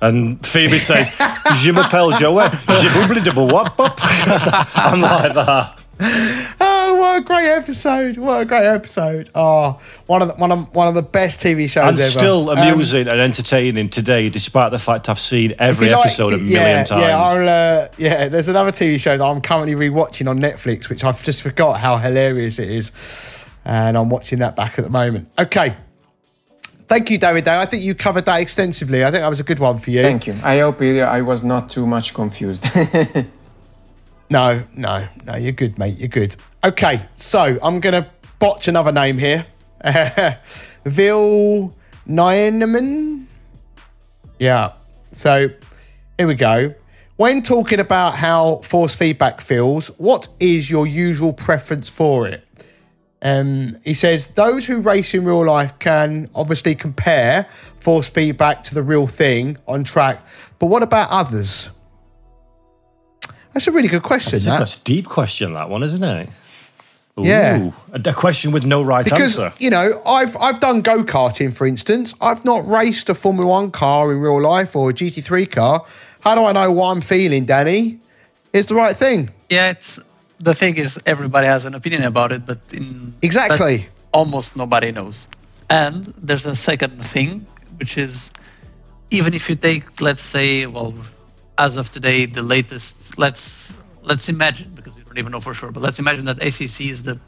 And Phoebe says, <laughs> Je m'appelle Joey. Je wop wop." <laughs> I'm like that. <laughs> Oh, what a great episode! What a great episode! Oh, one of the, one of one of the best TV shows And ever. still Um, amusing and entertaining today, despite the fact I've seen every like- episode a million yeah, times. Yeah, I'll, uh, yeah. There's another TV show that I'm currently rewatching on Netflix, which I've just forgot how hilarious it is, and I'm watching that back at the moment. Okay. Thank you, David. Day. I think you covered that extensively. I think that was a good one for you. Thank you. I hope I was not too much confused. <laughs> No, no, no, you're good, mate. You're good. Okay, so I'm going to botch another name here. <laughs> Vil Niemann? Yeah. So here we go. When talking about how force feedback feels, what is your usual preference for it? Um, he says those who race in real life can obviously compare force feedback to the real thing on track, but what about others? That's a really good question. That. That's a deep question, that one, isn't it? Ooh, Yeah. A, a question with no right because answer. you know I've I've done go karting for instance. I've not raced a Formula One car in real life or a GT3 car. How do I know what I'm feeling, Danny? Is the right thing? Yeah, it's the thing is everybody has an opinion about it, but in Exactly. but almost nobody knows. And there's a second thing, which is even if you take, let's say, well, as of today, the latest. Let's let's imagine because we don't even know for sure, but let's imagine that ACC is the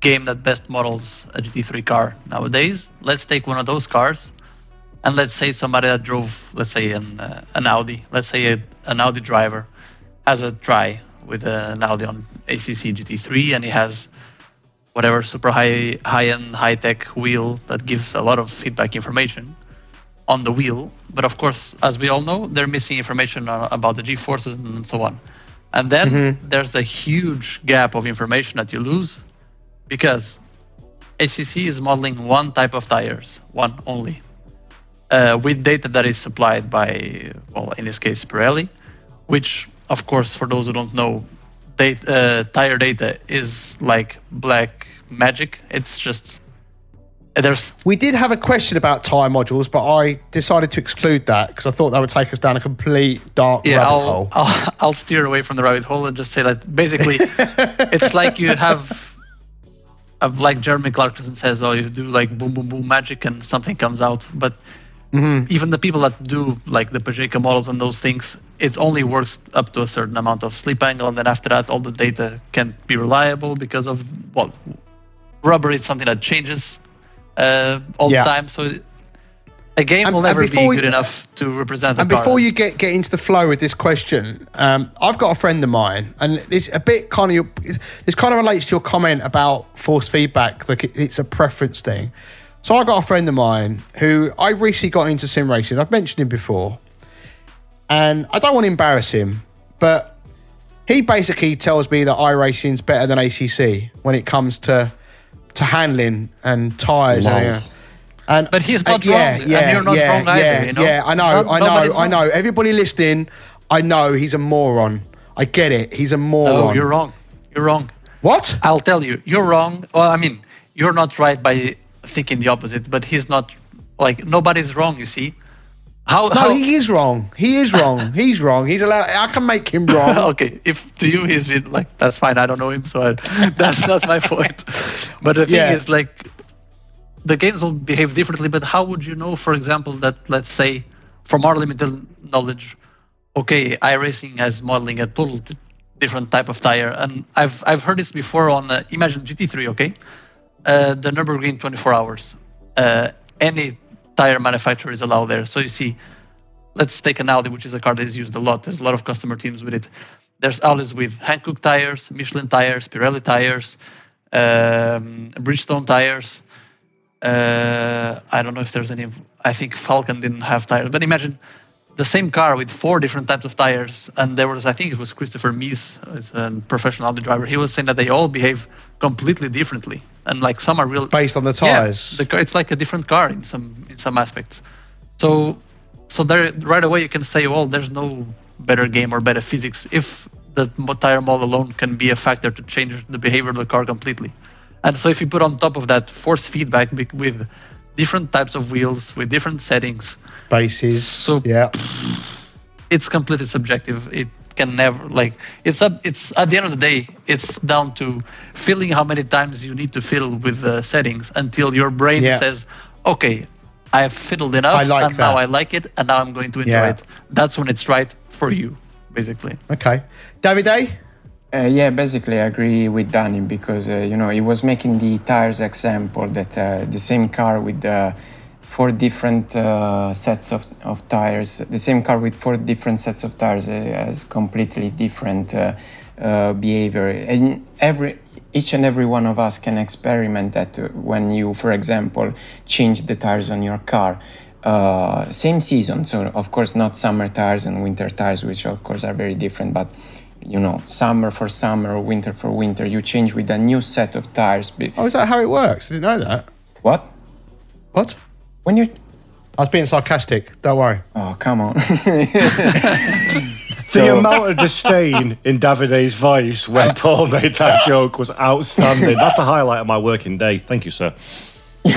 game that best models a GT3 car nowadays. Let's take one of those cars, and let's say somebody that drove, let's say, an uh, an Audi. Let's say a, an Audi driver has a try with an Audi on ACC GT3, and he has whatever super high high end high tech wheel that gives a lot of feedback information on the wheel. But of course, as we all know, they're missing information on, about the G forces and so on. And then there's a huge gap of information that you lose because ACC is modeling one type of tires, one only, uh, with data that is supplied by, well, in this case, Pirelli, which, of course, for those who don't know, data, uh, tire data is like black magic. It's just there's We did have a question about tire modules, but I decided to exclude that because I thought that would take us down a complete dark yeah, rabbit I'll, hole. <laughs> I'll I'll steer away from the rabbit hole and just say that basically <laughs> it's like you have, like Jeremy Clarkson says, oh, you do like boom boom boom magic and something comes out. But Mm-hmm. even the people that do like the Pacejka models and those things, it only works up to a certain amount of slip angle, and then after that, all the data can't be reliable because of well, rubber is something that changes uh, all Yeah. the time. So a game And- will never be good enough to represent And before you get, get into the flow with this question, um, I've got a friend of mine, and it's a bit kind of your, this kind of relates to your comment about force feedback, like it, it's a preference thing. So I got a friend of mine who I recently got into sim racing. I've mentioned him before, and I don't want to embarrass him, but he basically tells me that iRacing's better than ACC when it comes to to handling and tires and Lol. And But he's not uh, yeah, wrong, and yeah, you're not yeah, wrong either, yeah, you know? Yeah, I know, Not- I know, I know. Everybody listening, I know he's a moron. I get it. He's a moron. No, you're wrong. You're wrong. What? I'll tell you, you're wrong. Well, I mean, you're not right by thinking the opposite, but he's not like nobody's wrong. You see, how? No, how, he is wrong. He is <laughs> wrong. he's wrong. He's allowed. I can make him wrong. <laughs> okay, if to you he's been like that's fine. I don't know him, so I, <laughs> that's not my point. But the thing Yeah. is, like, the games will behave differently. But how would you know, for example, that let's say, from our limited knowledge, okay, iRacing has modeling a total t- different type of tire, and I've I've heard this before on uh, Imagine GT3, okay, uh, the Nürburgring 24 hours. Uh, any tire manufacturer is allowed there. So you see, let's take an Audi, which is a car that is used a lot. There's a lot of customer teams with it. There's Audis with Hankook tires, Michelin tires, Pirelli tires, um, Bridgestone tires. Uh, I don't know if there's any. I think Falken didn't have tires, but imagine the same car with four different types of tires. And there was, I think it was Christopher Mies, uh, is a professional Audi driver. He was saying that they all behave completely differently, and like some are real Based on the yeah, tires. the car, it's like a different car in some in some aspects. So so there right away you can say, well, there's no better game or better physics if the tire model alone can be a factor to change the behavior of the car completely. And so if you put on top of that force feedback with different types of wheels with different settings, Bases. So- yeah. it's completely subjective. It can never like it's up. It's at the end of the day, it's down to feeling how many times you need to fiddle with the settings until your brain Yeah. says, "Okay, I've fiddled enough, I like and now. I like it, and now I'm going to enjoy Yeah. it." That's when it's right for you, basically. Okay. Davide? Uh, yeah, basically, I agree with Danny because uh, you know he was making the tires example that uh, the same car with uh, four different uh, sets of, of tires, the same car with four different sets of tires uh, has completely different uh, uh, behavior, and every each and every one of us can experiment that when you, for example, change the tires on your car. Uh, same season, so of course not summer tires and winter tires, which of course are very different, but you know, summer for summer, winter for winter. You change with a new set of tires. Oh, is that how it works? I didn't know that. What? What? When you? I was being sarcastic. Don't worry. Oh, come on. <laughs> The So- amount of disdain in Davide's voice when <laughs> Paul made that joke was outstanding. That's the highlight of my working day. Thank you, sir. no,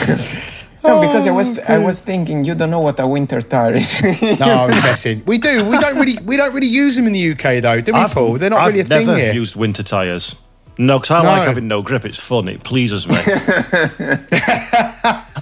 because I oh, was I was thinking you don't know what a winter tire is. <laughs> No, I was messing. We do. We don't really. We don't really use them in the UK though, do we, I've- Paul? They're not I've really a thing never used winter tyres. No, because I No. like having no grip. It's fun. It pleases me. <laughs>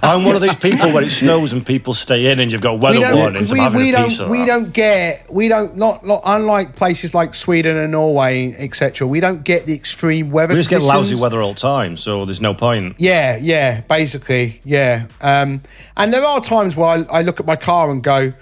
I'm one of these people where it snows and people stay in and you've got weather we warnings. we, we don't, we that. don't get, we don't, not, not, unlike places like Sweden and Norway, etc. We don't get the extreme weather. We just get lousy weather all the time, so there's no point. Yeah, yeah, basically, yeah. Um, and there are times where I, I look at my car and go,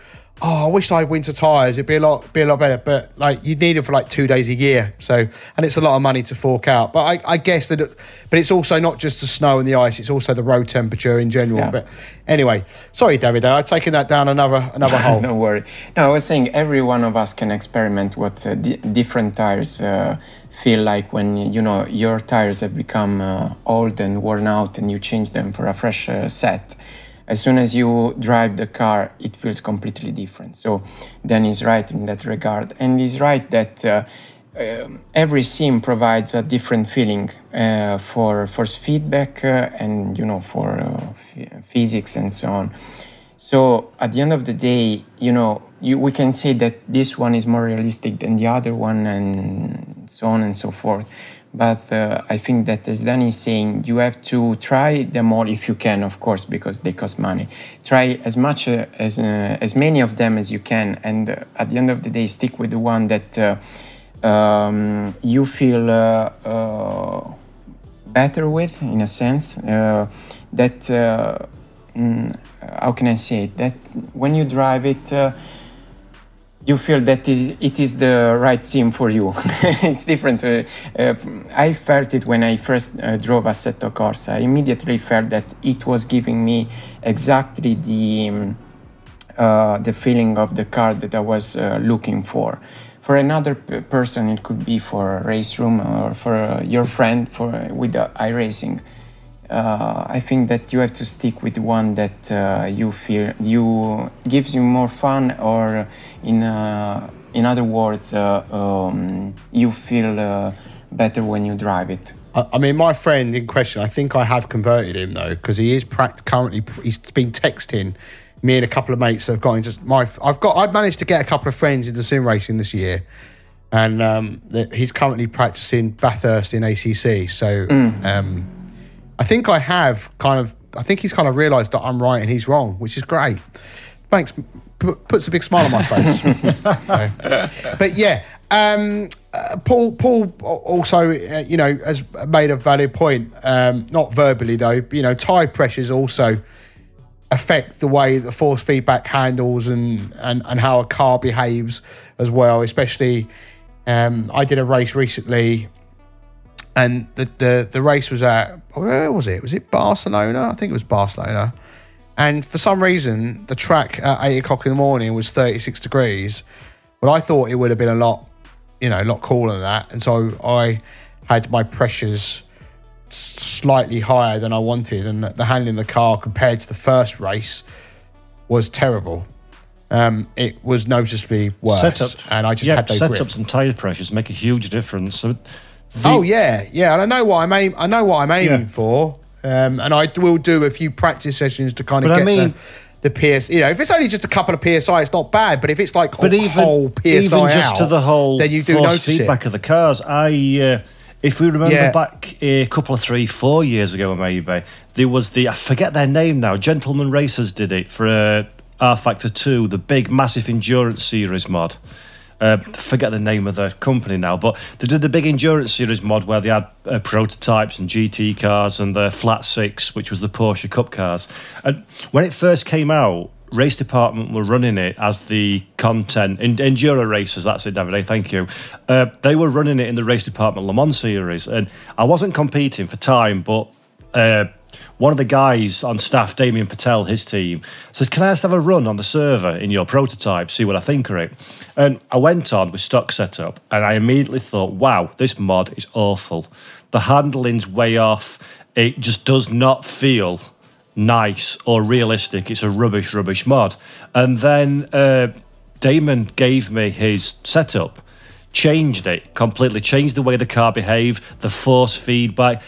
"Oh, I wish I had winter tires. It'd be a lot, be a lot better." But like, you'd need them for like two days a year, so and it's a lot of money to fork out. But I, I guess that, it, but it's also not just the snow and the ice; it's also the road temperature in general. Yeah. But anyway, sorry, David. I've taken that down another another <laughs> hole. Don't worry. No, I was saying every one of us can experiment what uh, di- different tires uh, feel like when you know your tires have become uh, old and worn out, and you change them for a fresh uh, set. As soon as you drive the car, it feels completely different. So, Dan is right in that regard, and he's right that. Uh, um, every sim provides a different feeling uh, for force feedback uh, and you know for uh, ph- physics and so on. So at the end of the day, you know, you, we can say that this one is more realistic than the other one, and so on and so forth. But uh, I think that, as Danny is saying, you have to try them all if you can, of course, because they cost money. Try as much uh, as uh, as many of them as you can, and uh, at the end of the day, stick with the one that uh, um, you feel better with, in a sense. That mm, how can I say it? That when you drive it, you feel that it, is the right sim for you. <laughs> it's different. Uh, uh, I felt it when I first uh, drove Assetto Corsa. I immediately felt that it was giving me exactly the um, uh, the feeling of the car that I was uh, looking for. For another person, it could be for a RaceRoom or for uh, your friend for with the iRacing. Uh, I think that you have to stick with one that uh, you feel you gives you more fun or in a in other words, uh, um, you feel uh, better when you drive it. I, I mean, my friend in question, I think I have converted him though, because he is pract- currently he's been texting me and a couple of mates have got into my. I've got I've managed to get a couple of friends into sim racing this year, and um, he's currently practicing Bathurst in ACC. So um, I think I have kind of. I think he's kind of realised that I'm right and he's wrong, which is great. Thanks. P- puts a big smile on my face. <laughs> So, but yeah, um, uh, Paul. Paul also, uh, you know, has made a valid point. Um, not verbally though. You know, tire pressures also affect the way the force feedback handles and and, and how a car behaves as well. Especially, um, I did a race recently, and the, the the race was at where was it? Was it Barcelona? I think it was Barcelona. And for some reason, the track at eight o'clock in the morning was thirty six degrees. Well, I thought it would have been a lot, you know, a lot cooler than that, and so I had my pressures slightly higher than I wanted, and the handling of the car compared to the first race was terrible. Um, it was noticeably worse, Setup. and I just yeah, had no grip. and tire pressures make a huge difference. So the- oh yeah, yeah, and I know what I'm aim- I know what I'm aiming Yeah. for, um, and I will do a few practice sessions to kind of But I get mean- the, the PS. You know, if it's only just a couple of PSI, it's not bad. But if it's like but a even whole PSI even just out, to the whole then you do notice feedback it. of the cars. I, uh, if we remember Yeah. back a couple of three, four years ago, maybe there was the I forget their name now. Gentleman Racers did it for uh, R Factor Two, the big massive endurance series mod. Uh, forget the name of the company now, but they did the big endurance series mod where they had uh, prototypes and GT cars and the Flat Six, which was the Porsche Cup cars. And when it first came out, RaceDepartment were running it as the content in enduro races. That's it, David. Thank you. Uh, they were running it in the RaceDepartment Le Mans series, and I wasn't competing for time, but. Uh, one of the guys on staff, Damien Patel, his team, says, Can I just have a run on the server in your prototype, see what I think of it? And I went on with stock setup and I immediately thought, wow, this mod is awful. The handling's way off. It just does not feel nice or realistic. It's a rubbish, rubbish mod. And then uh, Damon gave me his setup, changed it completely, changed the way the car behaved, the force feedback.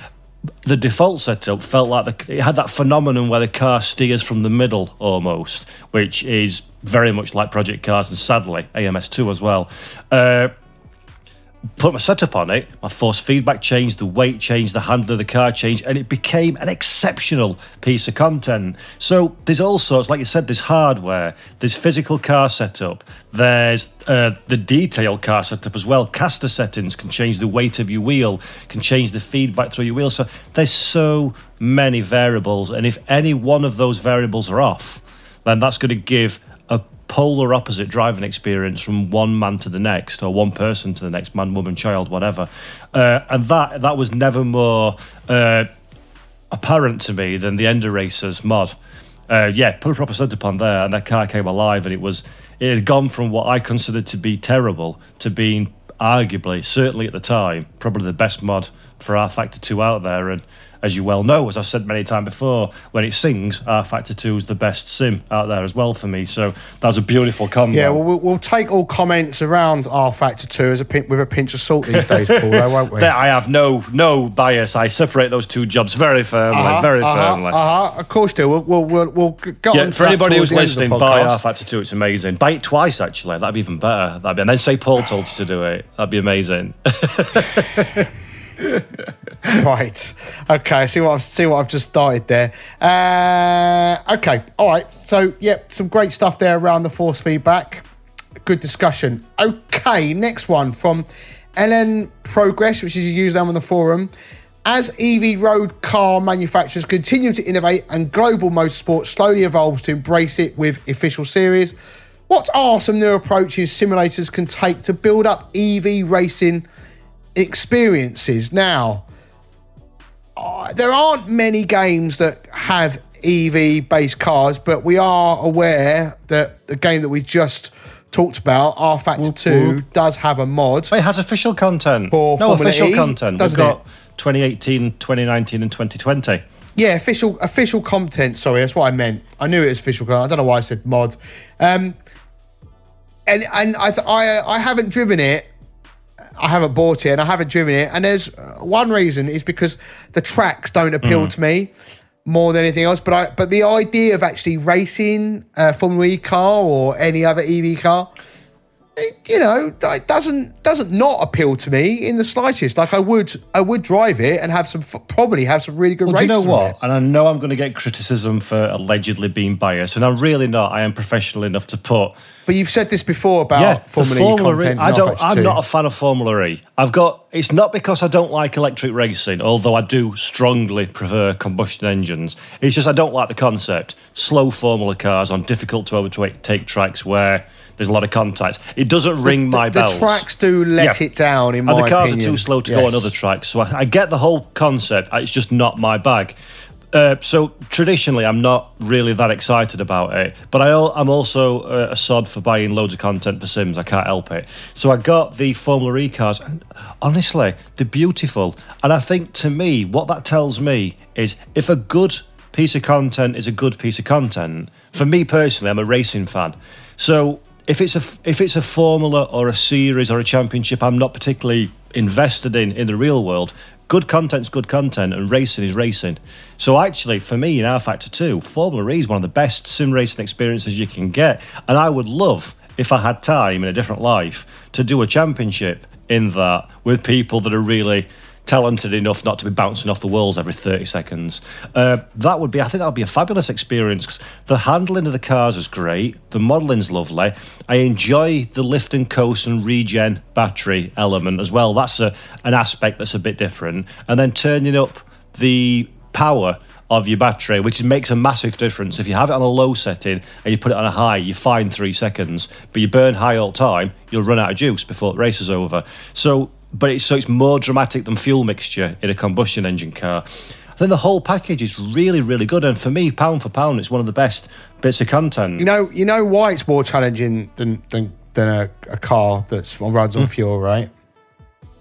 The default setup felt like the, it had that phenomenon where the car steers from the middle almost, which is very much like Project Cars and sadly AMS2 as well. Uh, put my setup on it, my force feedback changed, the weight changed, the handle of the car changed, and it became an exceptional piece of content. So there's all sorts, like you said, there's hardware, there's physical car setup, there's uh, the detail car setup as well. Caster settings can change the weight of your wheel, can change the feedback through your wheel. So there's so many variables, and if any one of those variables are off, then that's going to give polar opposite driving experience from one man to the next or one person to the next man woman child whatever. Uh, and that that was never more uh, apparent to me than the Enduracers mod. Uh, yeah put a proper setup on there and that car came alive and it was it had gone from what i considered to be terrible to being arguably certainly at the time probably the best mod for r factor 2 out there and as you well know, as I've said many times before, when it sings, R Factor 2 is the best sim out there as well for me. So that was a beautiful combo. Yeah, well, we'll, we'll take all comments around R Factor 2 as a pin, with a pinch of salt these days, <laughs> Paul, though, won't we? There, I have no no bias. I separate those two jobs very firmly, Uh-huh, very uh-huh, firmly. Uh-huh, of course, do. We'll, we'll, we'll, we'll go Yeah, on for that anybody who's the end of the listening, buy. R Factor 2. It's amazing. Buy it twice, actually. That'd be even better. That'd be, and then say Paul told you to do it. That'd be amazing. <laughs> <laughs> Right. Okay. See what I've see what I've just started there. Uh, okay. All right. So yeah, some great stuff there around the force feedback. Good discussion. Okay. Next one from LN Progress, which is used them on the forum. As EV road car manufacturers continue to innovate and global motorsport slowly evolves to embrace it with official series, what are some new approaches simulators can take to build up EV racing experiences? Now, uh, there aren't many games that have EV based cars, but we are aware that the game that we just talked about, R Factor 2, does have a mod. But it has official content. For no Formula official E, content. We've got it? 2018, 2019, and 2020. Yeah, official official content. Sorry, that's what I meant. I knew it was official content. I don't know why I said mod. Um, and and I th- I I haven't driven it. I haven't bought it and I haven't driven it. And there's uh, one reason is because the tracks don't appeal to me more than anything else. But I but the idea of actually racing a Formula E car or any other EV car, it, you know, it doesn't doesn't not appeal to me in the slightest. Like I would I would drive it and have some probably have some really good Well, do you know what? it. And I know I'm going to get criticism for allegedly being biased, and I'm really not. I am professional enough to put But you've said this before about yeah, Formula, the E content. E. I don't. I'm not a fan of Formula E. I've got. It's not because I don't like electric racing, although I do strongly prefer combustion engines. It's just I don't like the concept. Slow Formula cars on difficult to overtake tracks where there's a lot of contact. It doesn't ring the, my the bells. tracks do let Yeah. it down in and my the cars opinion. are too slow to go on other tracks. So I, I get the whole concept. Uh, it's just not my bag. Uh, so traditionally, I'm not really that excited about it. But I, I'm also uh, a sod for buying loads of content for Sims. I can't help it. So I got the Formula E cars, and honestly, they're beautiful. And I think to me, what that tells me is if a good piece of content is a good piece of content. For me personally, I'm a racing fan. So if it's a if it's a formula or a series or a championship I'm not particularly invested in in the real world, good content's good content and racing is racing. So actually for me in R Factor 2, Formula E is one of the best sim racing experiences you can get. And I would love if I had time in a different life to do a championship in that with people that are really talented enough not to be bouncing off the walls every 30 seconds. Uh, that would be, I think that would be a fabulous experience because the handling of the cars is great, the modelling's lovely. I enjoy the lift and coast and regen battery element as well. That's a, an aspect that's a bit different. And then turning up the power of your battery, which makes a massive difference. If you have it on a low setting and you put it on a high, you find three seconds. But you burn high all the time, you'll run out of juice before the race is over. So, but it's so it's more dramatic than fuel mixture in a combustion engine car. I think the whole package is really, really good, and for me, pound for pound, it's one of the best bits of content. You know, you know why it's more challenging than than, than a, a car that's runs Hmm. on fuel, right?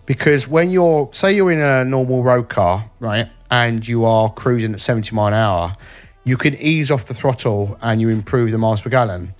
Because when you're, say, you're in a normal road car, right, and you are cruising at 70 mile an hour, you can ease off the throttle and you improve the miles per gallon.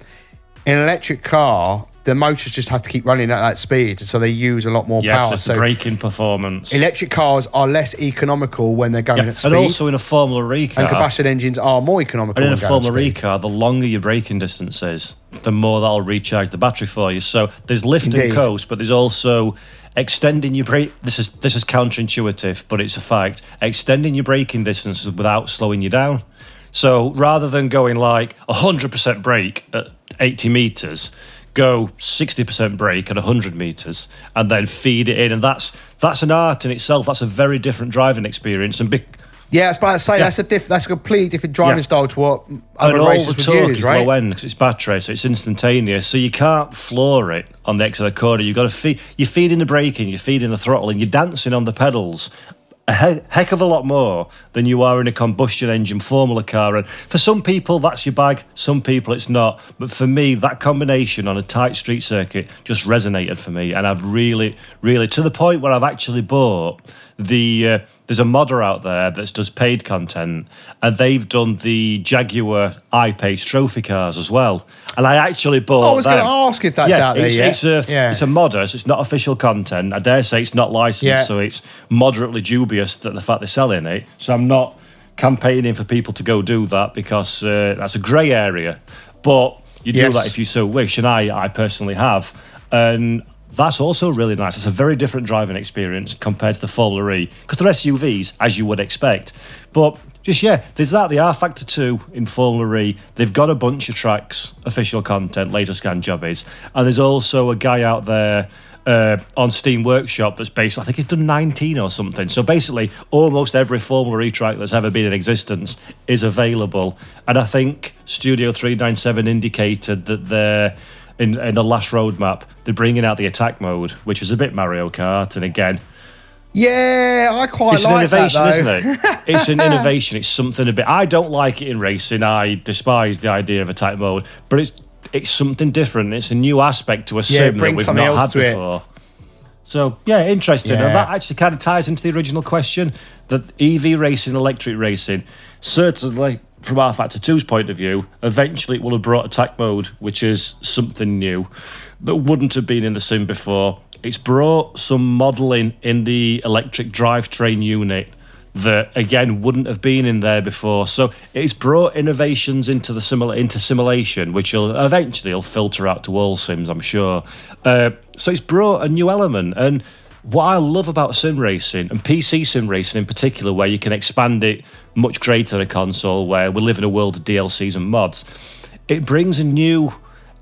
In an electric car, the motors just have to keep running at that speed, so they use a lot more yeah, power. so braking performance. electric cars are less economical when they're going Yeah, at speed, and also in a Formula E car, and combustion engines are more economical. And in a when going at Formula E car, the longer your braking distance is, the more that'll recharge the battery for you. So there's lift Indeed. and coast, but there's also extending your brake. This is this is counterintuitive, but it's a fact. Extending your braking distances without slowing you down. So rather than going like 100% brake at 80 meters, go 60% brake at 100 meters and then feed it in. And that's that's an art in itself. That's a very different driving experience. And big, Yeah, I was about to say Yeah. that's a diff- that's a completely different driving Yeah. style to what and other all the races would torque use, is right? low end because it's battery, so it's instantaneous. So you can't floor it on the exit of the corner. You've got to feed. You're feeding the braking, you're feeding the throttle, and you're dancing on the pedals. A he- heck of a lot more than you are in a combustion engine Formula car. And for some people, that's your bag. Some people, it's not. But for me, that combination on a tight street circuit just resonated for me, and I've really, really to the point where I've actually bought the. Uh, there's a modder out there that does paid content, and they've done the Jaguar I-Pace trophy cars as well. And I actually bought. I was going to ask if that's out there it's, yet. It's a yeah. it's a modder, so it's not official content. I dare say it's not licensed, Yeah. so it's moderately dubious that the fact they're selling it. So I'm not campaigning for people to go do that because uh, that's a grey area. But you do Yes. that if you so wish, and I I personally have, and. That's also really nice. It's a very different driving experience compared to the Formula E because they're SUVs, as you would expect. But just yeah, there's that. The R Factor 2 in Formula E. They've got a bunch of tracks, official content, laser scan jobbies, and there's also a guy out there uh, on Steam Workshop that's based. I think he's done 19 or something. So basically, almost every Formula E track that's ever been in existence is available. And I think Studio 397 indicated that they're. In, in the last roadmap, they're bringing out the attack mode, which is a bit Mario Kart, and again, yeah, I quite it's like an innovation, that though. isn't it? It's an <laughs> innovation. It's something a bit. I don't like it in racing. I despise the idea of attack mode, but it's it's something different. It's a new aspect to a Yeah, sim that we've not had to it. before. So yeah, interesting. Yeah. And that actually kind of ties into the original question that EV racing, electric racing, certainly from R Factor 2's point of view, eventually it will have brought attack mode, which is something new that wouldn't have been in the sim before. It's brought some modelling in the electric drivetrain unit that again wouldn't have been in there before. So it's brought innovations into the simula- into simulation, which will eventually will filter out to all sims, I'm sure. Uh, so it's brought a new element and what I love about sim racing and PC sim racing in particular, where you can expand it much greater than a console, where we live in a world of DLCs and mods, it brings a new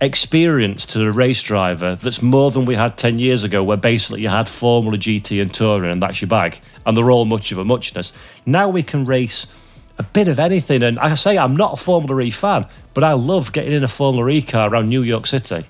experience to the race driver that's more than we had 10 years ago, where basically you had Formula GT and Touring and that's your bag, and they're all much of a muchness. Now we can race a bit of anything, and I say I'm not a Formula E fan, but I love getting in a Formula E car around New York City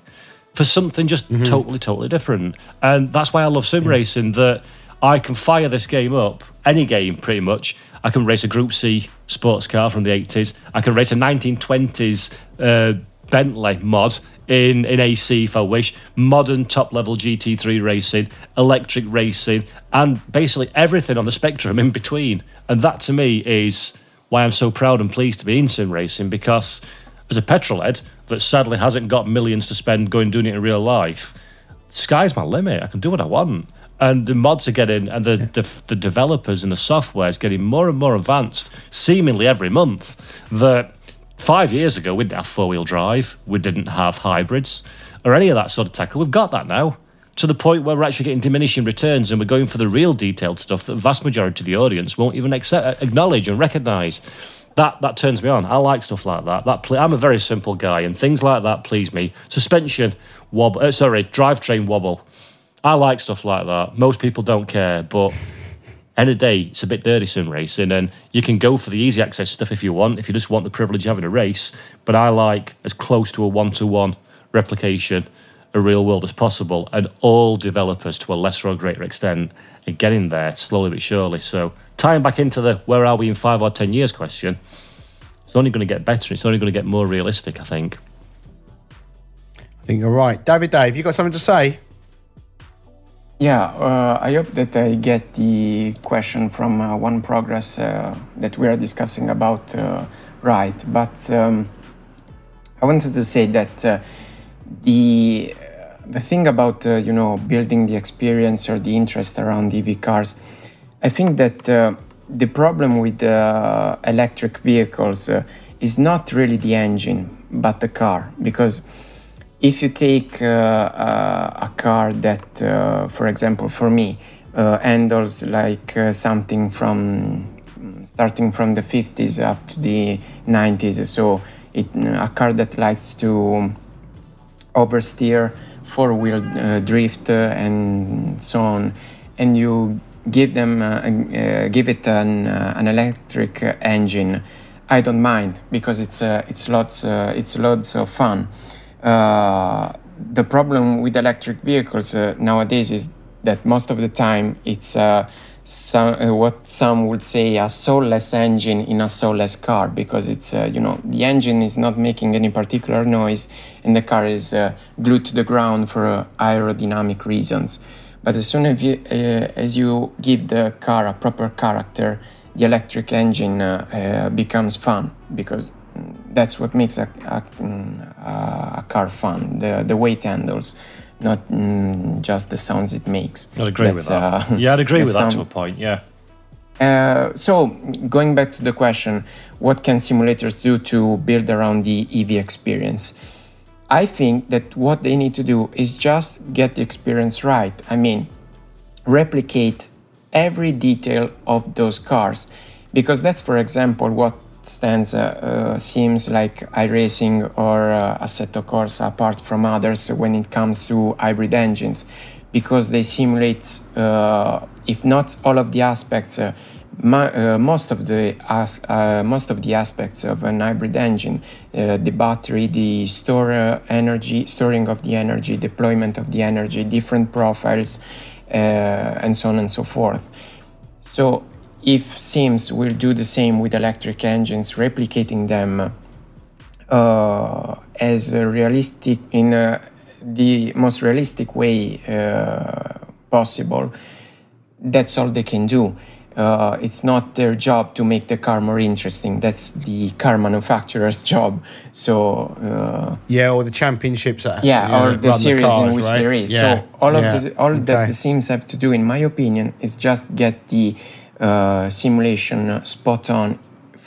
for something just mm-hmm. totally, totally different. And that's why I love sim racing. That I can fire this game up, any game pretty much. I can race a Group C sports car from the 80s. I can race a 1920s uh, Bentley mod in, in AC if I wish, modern top level GT3 racing, electric racing, and basically everything on the spectrum in between. And that to me is why I'm so proud and pleased to be in sim racing because as a petrol head, that sadly hasn't got millions to spend going doing it in real life, sky's my limit. I can do what I want. And the mods are getting, and the, yeah. the, the developers and the software is getting more and more advanced, seemingly every month. That five years ago we didn't have four wheel drive, we didn't have hybrids, or any of that sort of tech. We've got that now to the point where we're actually getting diminishing returns and we're going for the real detailed stuff that the vast majority of the audience won't even accept, acknowledge and recognize that that turns me on. I like stuff like that. That ple- I'm a very simple guy, and things like that please me. Suspension wobble, uh, sorry, drivetrain wobble. I like stuff like that. Most people don't care, but end of the day, it's a bit dirty sim racing, and you can go for the easy access stuff if you want, if you just want the privilege of having a race. But I like as close to a one-to-one replication, a real world as possible, and all developers to a lesser or greater extent are getting there slowly but surely. So tying back into the where are we in five or ten years question, it's only going to get better. It's only going to get more realistic, I think. I think you're right. David Dave, you got something to say? Yeah, uh, I hope that I get the question from uh, One Progress uh, that we are discussing about uh, right. But um, I wanted to say that uh, the the thing about uh, you know building the experience or the interest around EV cars I think that uh, the problem with uh, electric vehicles uh, is not really the engine, but the car. Because if you take uh, uh, a car that, uh, for example, for me, handles like something from starting from the 50s up to the 90s, so it, a car that likes to oversteer, four-wheel drift, and so on, and you give them uh, uh, give it an, uh, an electric engine, I don't mind because it's it's lots it's lots of fun. the problem with electric vehicles nowadays is that most of the time it's some, uh, what some would say a soulless engine in a soulless car because it's uh, you know the engine is not making any particular noise and the car is uh, glued to the ground for aerodynamic reasons but as soon as you, uh, as you give the car a proper character, the electric engine uh, uh, becomes fun because that's what makes a, a, mm, a, car fun. The, the way it handles, not mm, just the sounds it makes. I'd agree that's, with that. Uh, yeah, I'd agree <laughs> with that to a point. Yeah. Uh, so, going back to the question, what can simulators do to build around the EV experience? I think that what they need to do is just get the experience right. I mean, replicate every detail of those cars, because that's, for example, what stands uh, uh, seems like iRacing or uh, Assetto Corsa apart from others when it comes to hybrid engines, because they simulate, uh, if not all of the aspects uh, uh, most of the uh, most of the aspects of an hybrid engine, uh, the battery, the store uh, energy, storing of the energy, deployment of the energy, different profiles, uh, and so on and so forth. So, if Sims will do the same with electric engines, replicating them uh, as realistic in the most realistic way possible, that's all they can do uh, it's not their job to make the car more interesting. That's the car manufacturer's <laughs> job. So uh, Yeah, or the championships. That, yeah, you know, or the series cars, in which right? there is. Yeah, So all yeah, of the, all that the sims have to do, in my opinion, is just get the uh, simulation spot on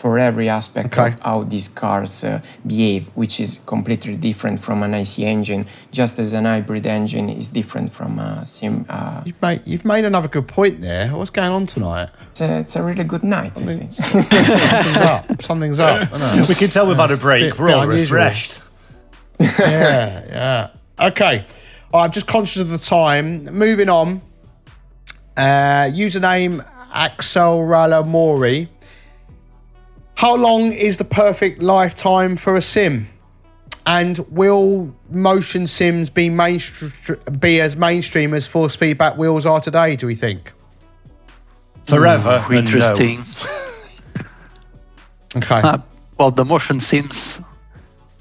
for every aspect Okay. of how these cars uh, behave, which is completely different from an IC engine, just as an hybrid engine is different from a sim. Uh, You've made, you've made another good point there. What's going on tonight? it's, a, it's a really good night. I think. <laughs> Something's up. Something's up. I know. We can tell we've had a break. bit- We're all unusual. refreshed. yeah, yeah. Okay. All right, I'm just conscious of the time. Moving on. Uh, username Axel Ralamori. How long is the perfect lifetime for a sim? And will motion sims be mainstr- be as mainstream as force feedback wheels are today? Do we think? Forever. and no. Interesting. <laughs> Okay. Uh, well, the motion sims,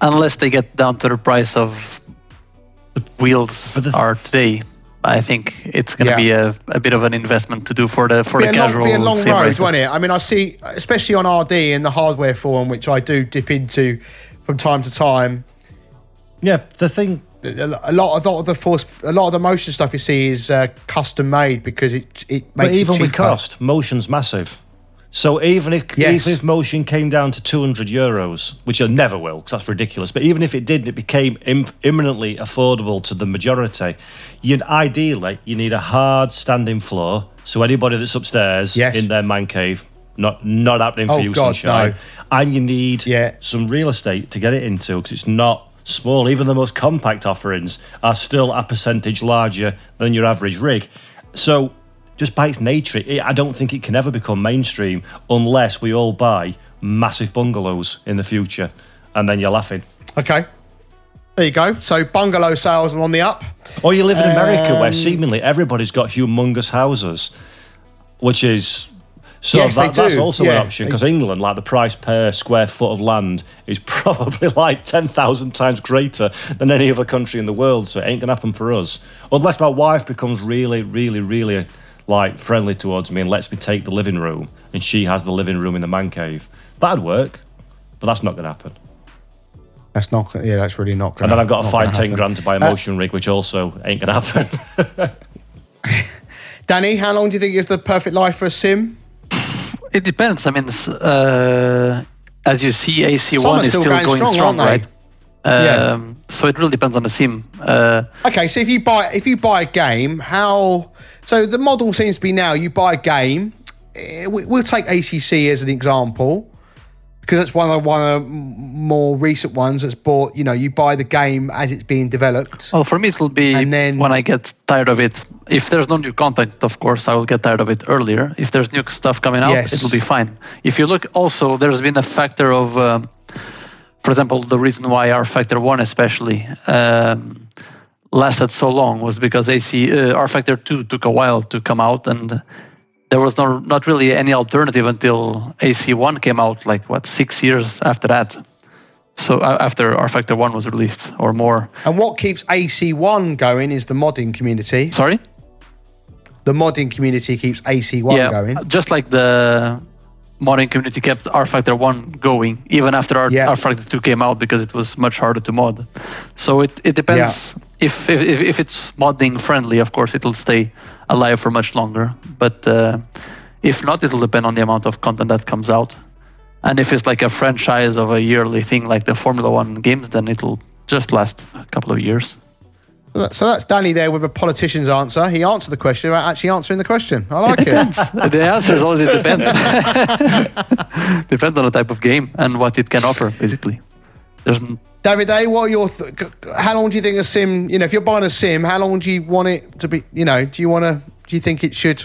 unless they get down to the price of the wheels But the- are today, I think it's going to Yeah. be a, a bit of an investment to do for the for be the a long, casual be a long road, racer. won't it? I mean, I see, especially on RD in the hardware forum, which I do dip into from time to time. Yeah, the thing. A a lot, of, a lot of the force, a lot of the motion stuff you see is uh, custom made because it it makes But even it with cost, motion's massive. So even if Yes. even if motion came down to 200 euros, which it never will, because that's ridiculous. But even if it did, it became Im- imminently affordable to the majority. You'd ideally you need a hard standing floor, so anybody that's upstairs Yes. in their man cave, not not happening for Oh, you, God, sunshine. no. And you need Yeah. some real estate to get it into, because it's not small. Even the most compact offerings are still a percentage larger than your average rig. So just by its nature, it, I don't think it can ever become mainstream unless we all buy massive bungalows in the future, and then you're laughing. Okay, there you go. So bungalow sales are on the up. Or you live in America Um, where seemingly everybody's got humongous houses, which is so Yes, they that, that's also Yeah. an option because England, like the price per square foot of land, is <laughs> probably like ten thousand times greater than any other country in the world. So it ain't gonna happen for us unless my wife becomes really, really, really like friendly towards me and lets me take the living room, and she has the living room in the man cave. That'd work, but that's not gonna happen. That's not. Yeah, that's really not. Gonna, And then I've got to not find gonna ten happen. grand to buy a Uh, motion rig, which also ain't gonna happen. <laughs> Danny, how long do you think is the perfect life for a sim? It depends. I mean, uh, as you see, AC1 Some is still still going going, strong, strong, aren't they? right? Yeah. Um, So it really depends on the sim. Uh, Okay, so if you buy if you buy a game, how so the model seems to be now you buy a game. eh, we- We'll take ACC as an example because that's one of one of the more recent ones that's bought. You know, you buy the game as it's being developed. well, for me, it will be And then- when I get tired of it. If there's no new content, of course, I will get tired of it earlier. If there's new stuff coming out, Yes. it will be fine. If you look, also, there's been a factor of, um, for example, the reason why rFactor 1 especially um, lasted so long was because AC uh, rFactor 2 took a while to come out and there was no, not really any alternative until AC1 came out, like what, six years after that. So uh, after rFactor 1 was released or more. And what keeps AC1 going is the modding community. Sorry? The modding community keeps AC1 yeah, going. just like the modding community kept rFactor 1 going, even after R, Yeah. rFactor 2 came out because it was much harder to mod. So it, it depends. If, if, if if it's modding friendly, of course, it'll stay alive for much longer. But uh, if not, it'll depend on the amount of content that comes out. And if it's like a franchise of a yearly thing like the Formula One games, then it'll just last a couple of years. So that's Danny there with a politician's answer. He answered the question without actually answering the question. I like it. the answer is always it depends. <laughs> <laughs> depends on the type of game and what it can offer, basically. There's David A, what are your? Th- how long do you think a sim? You know, if you're buying a sim, how long do you want it to be? You know, do you want to? Do you think it should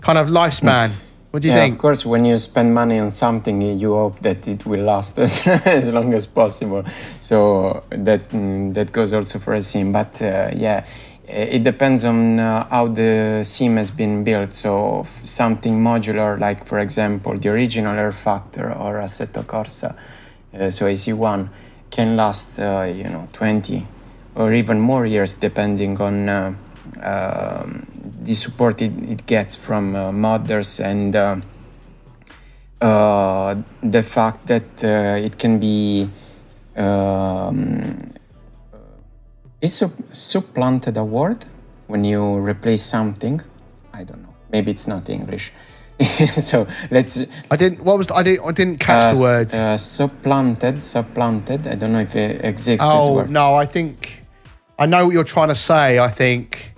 kind of lifespan? What do you yeah, think? of course, when you spend money on something, you hope that it will last <laughs> as, as long as possible. So that mm, that goes also for a sim. But uh, yeah, it depends on uh, how the sim has been built. So something modular, like for example the original rFactor or Assetto Corsa, uh, so AC1, can last uh, you know 20 or even more years depending on uh, um, the support it, it gets from uh, modders and uh, uh, the fact that uh, it can be um, is sup- supplanted a word when you replace something? I don't know. Maybe it's not english <laughs> so let's I didn't. What was? I didn't. I didn't catch uh, the word. uh, supplanted supplanted i don't know if it exists oh word no, I think I know what you're trying to say. I think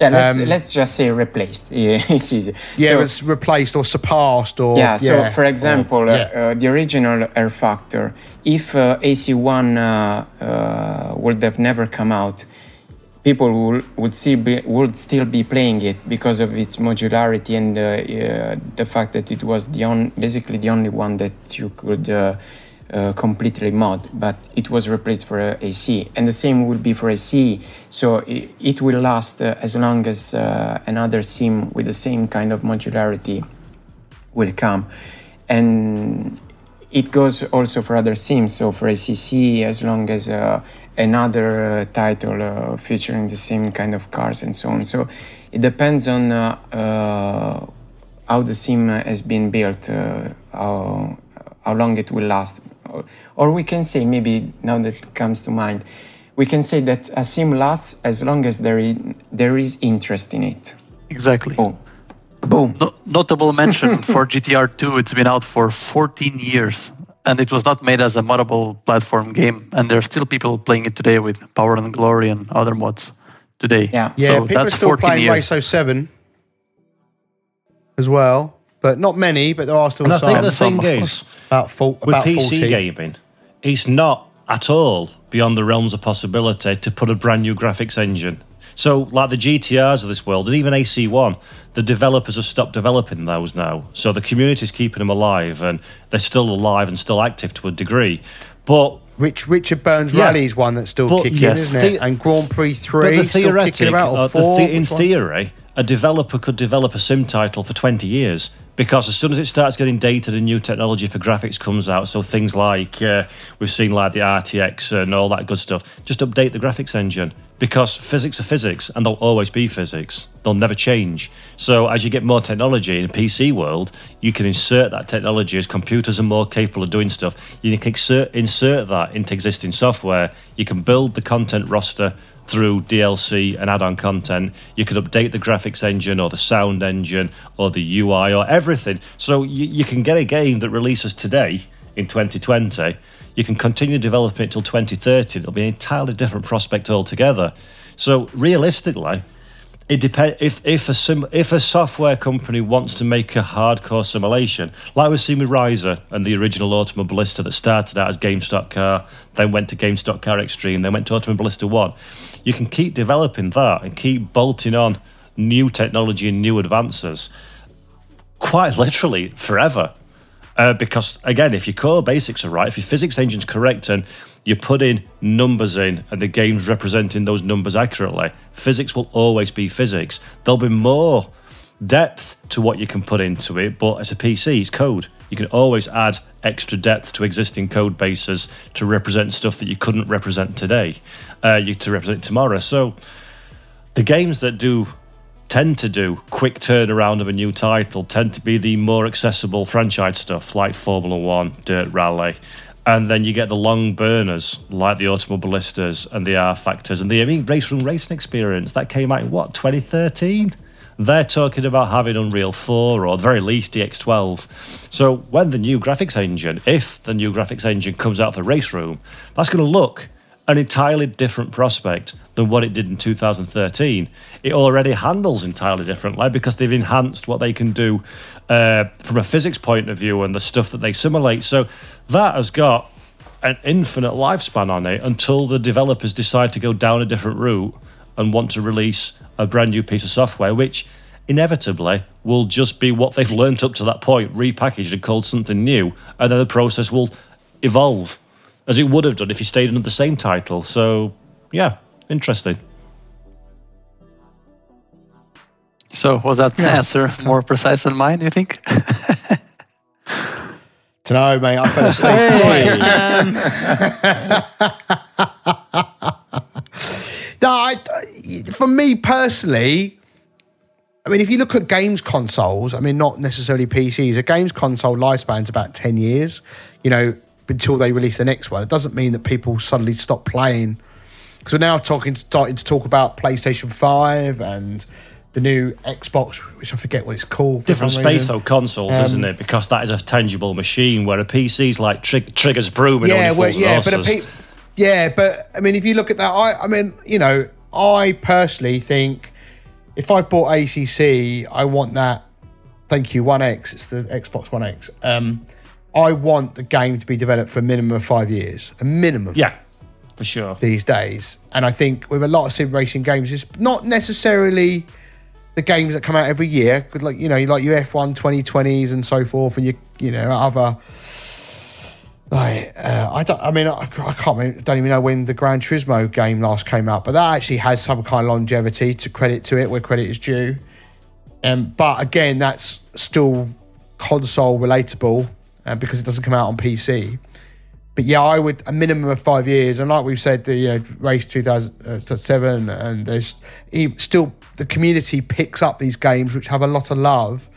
yeah let's, um, let's just say replaced <laughs> yeah, it's easy yeah, So- it was replaced or surpassed or Yeah, so for example, or- uh, yeah. uh, the original rFactor, if uh, AC1 uh, uh, would have never come out, people would, would, still be, would still be playing it because of its modularity and uh, the fact that it was the on, basically the only one that you could uh, uh, completely mod, but it was replaced for AC. And the same will be for AC, so it, it will last uh, as long as another sim with the same kind of modularity will come. And it goes also for other sims. So for ACC, as long as another uh, title uh, featuring the same kind of cars and so on. So it depends on uh, uh, how the sim has been built, uh, how, how long it will last. Or, or we can say, maybe now that it comes to mind, we can say that a sim lasts as long as there is, there is interest in it. Exactly. Boom. Boom. No, notable mention for <laughs> GTR 2, it's been out for 14 years and it was not made as a moddable platform game. And there are still people playing it today with Power and Glory and other mods today. Yeah. yeah, so people are that's still playing years. Race 07 as well, but not many. But there are still And I some. think the some, thing of is, about full, with about PC 40. gaming, it's not at all beyond the realms of possibility to put a brand new graphics engine. So, like the GTRs of this world, and even AC1, the developers have stopped developing those now. So the community's keeping them alive, and they're still alive and still active to a degree. But Rich, Richard Burns Yeah. is one that's still But kicking, yes, isn't the- it? And Grand Prix 3 the still kicking about. Or uh, four, the- in theory, a developer could develop a sim title for 20 years because as soon as it starts getting dated and new technology for graphics comes out, so things like uh, we've seen like the RTX and all that good stuff, just update the graphics engine because physics are physics and they'll always be physics. They'll never change. So as you get more technology in the PC world, you can insert that technology as computers are more capable of doing stuff. You can insert, insert that into existing software. You can build the content roster through DLC and add-on content. You could update the graphics engine or the sound engine or the UI or everything. So you, you can get a game that releases today in 2020. You can continue developing it till 2030. It'll be an entirely different prospect altogether. So realistically, it depends if if a sim, if a software company wants to make a hardcore simulation, like we've seen with Reiza and the original Automobilista that started out as Game Stock Car, then went to Game Stock Car Extreme, then went to Automobilista One. You can keep developing that and keep bolting on new technology and new advances, quite literally forever. Uh, because again, if your core basics are right, if your physics engine's correct, and you put in numbers in, and the game's representing those numbers accurately, physics will always be physics. There'll be more depth to what you can put into it, but as a PC, it's code. You can always add extra depth to existing code bases to represent stuff that you couldn't represent today, uh, you to represent tomorrow. So the games that do tend to do quick turnaround of a new title tend to be the more accessible franchise stuff like Formula One, Dirt Rally. And then you get the long burners like the Automobilistas and the rFactors and the I mean, RaceRoom Racing Experience. That came out in what, 2013? They're talking about having Unreal 4 or at the very least DX12. So when the new graphics engine, if the new graphics engine comes out for RaceRoom, that's going to look an entirely different prospect than what it did in 2013. It already handles entirely differently because they've enhanced what they can do uh, from a physics point of view and the stuff that they simulate. So that has got an infinite lifespan on it until the developers decide to go down a different route and want to release a brand new piece of software, which inevitably will just be what they've learnt up to that point, repackaged and called something new, and then the process will evolve as it would have done if you stayed under the same title. So, yeah, interesting. So was that answer more precise than mine? Do you think? Don't know, mate. I fell asleep. Hey. Right, <laughs> um, <laughs> no, I, for me personally, I mean, if you look at games consoles, I mean, not necessarily PCs, a games console lifespan's about 10 years, you know, until they release the next one. It doesn't mean that people suddenly stop playing. Because we're now talking, starting to talk about PlayStation 5 and the new Xbox, which I forget what it's called. Different space reason. though consoles, isn't um, it? Because that is a tangible machine, where a PC's like trig- triggers broom and yeah, well, yeah, but pe- yeah, but I mean, if you look at that, I, I mean, you know, I personally think if I bought ACC, I want that. Thank you, One X. It's the Xbox One X. Um, I want the game to be developed for a minimum of five years, a minimum yeah, for sure. these days. And I think with a lot of sim racing games, it's not necessarily the games that come out every year, like you know, like your F1 2020s and so forth, and you you know other. Like, uh, I don't. I mean, I, I can't. Remember, don't even know when the Gran Turismo game last came out, but that actually has some kind of longevity to credit to it, where credit is due. Um, but again, that's still console relatable uh, because it doesn't come out on PC. But yeah, I would a minimum of five years, and like we've said, the you know, race two thousand seven, and there's still the community picks up these games which have a lot of love.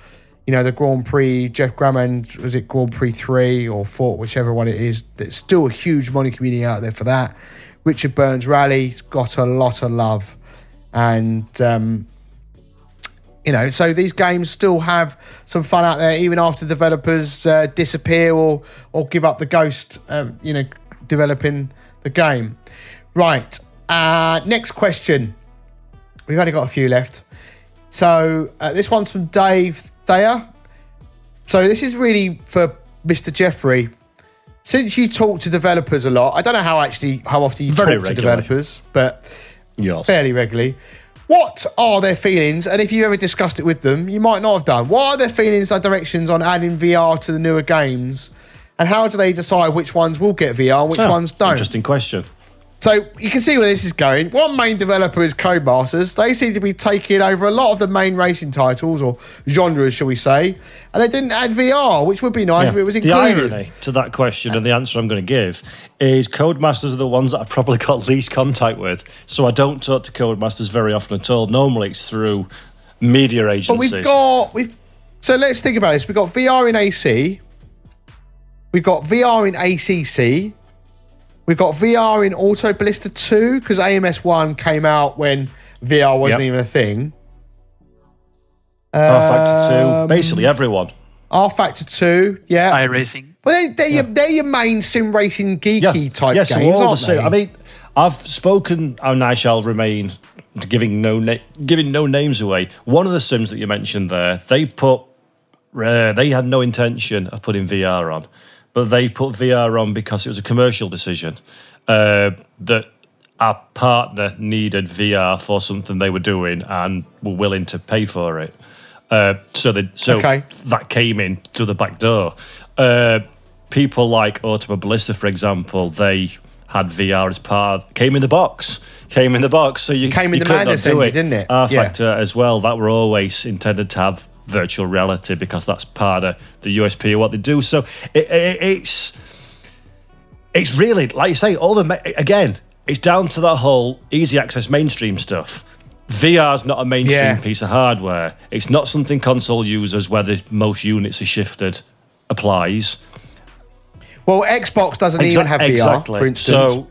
You know, the Grand Prix, Geoff Crammond, was it Grand Prix three or four, whichever one it is. There's still a huge money community out there for that. Richard Burns Rally's got a lot of love, and um, you know, so these games still have some fun out there, even after developers uh, disappear or or give up the ghost. Um, you know, developing the game. Right. Uh, next question. We've only got a few left. So uh, this one's from Dave Thayer. So this is really for Mr. Jeffrey. Since you talk to developers a lot, I don't know how actually how often you Very talk to developers, but Yes. fairly regularly. What are their feelings? And if you ever discussed it with them, you might not have done. What are their feelings and directions on adding VR to the newer games? And how do they decide which ones will get VR and which Oh, ones don't? Interesting question. So you can see where this is going. One main developer is Codemasters. They seem to be taking over a lot of the main racing titles or genres, shall we say, and they didn't add VR, which would be nice if it was included. the irony to that question and the answer I'm going to give is Codemasters are the ones that I've probably got least contact with. So I don't talk to Codemasters very often at all. Normally it's through media agencies. But we've got we've so let's think about this. We've got VR in AC. We've got VR in ACC. We've got VR in Automobilista 2 because AMS 1 came out when VR wasn't Yep. even a thing. R Factor 2, Um, basically everyone. R Factor 2, yeah. iRacing. well, they, they're, your, they're your main sim racing geeky type yeah, so games, all aren't the they? same. I mean, I've spoken, and I shall remain giving no na- giving no names away. One of the sims that you mentioned there, they put, uh, they had no intention of putting VR on, but they put VR on because it was a commercial decision uh, that our partner needed VR for something they were doing and were willing to pay for it. Uh, so they, so Okay. that came in through the back door. Uh, people like Automobilista, for example, they had VR as part came in the box, came in the box. So you Came in you the could Madness engine, it. didn't it? R Yeah. Factor as well. That were always intended to have virtual reality because that's part of the USP of what they do. So it, it, it's it's really like you say all the again it's down to that whole easy access mainstream stuff vr's not a mainstream Yeah. piece of hardware it's not something console users where the most units are shifted applies well, Xbox doesn't even have VR, exactly for instance. so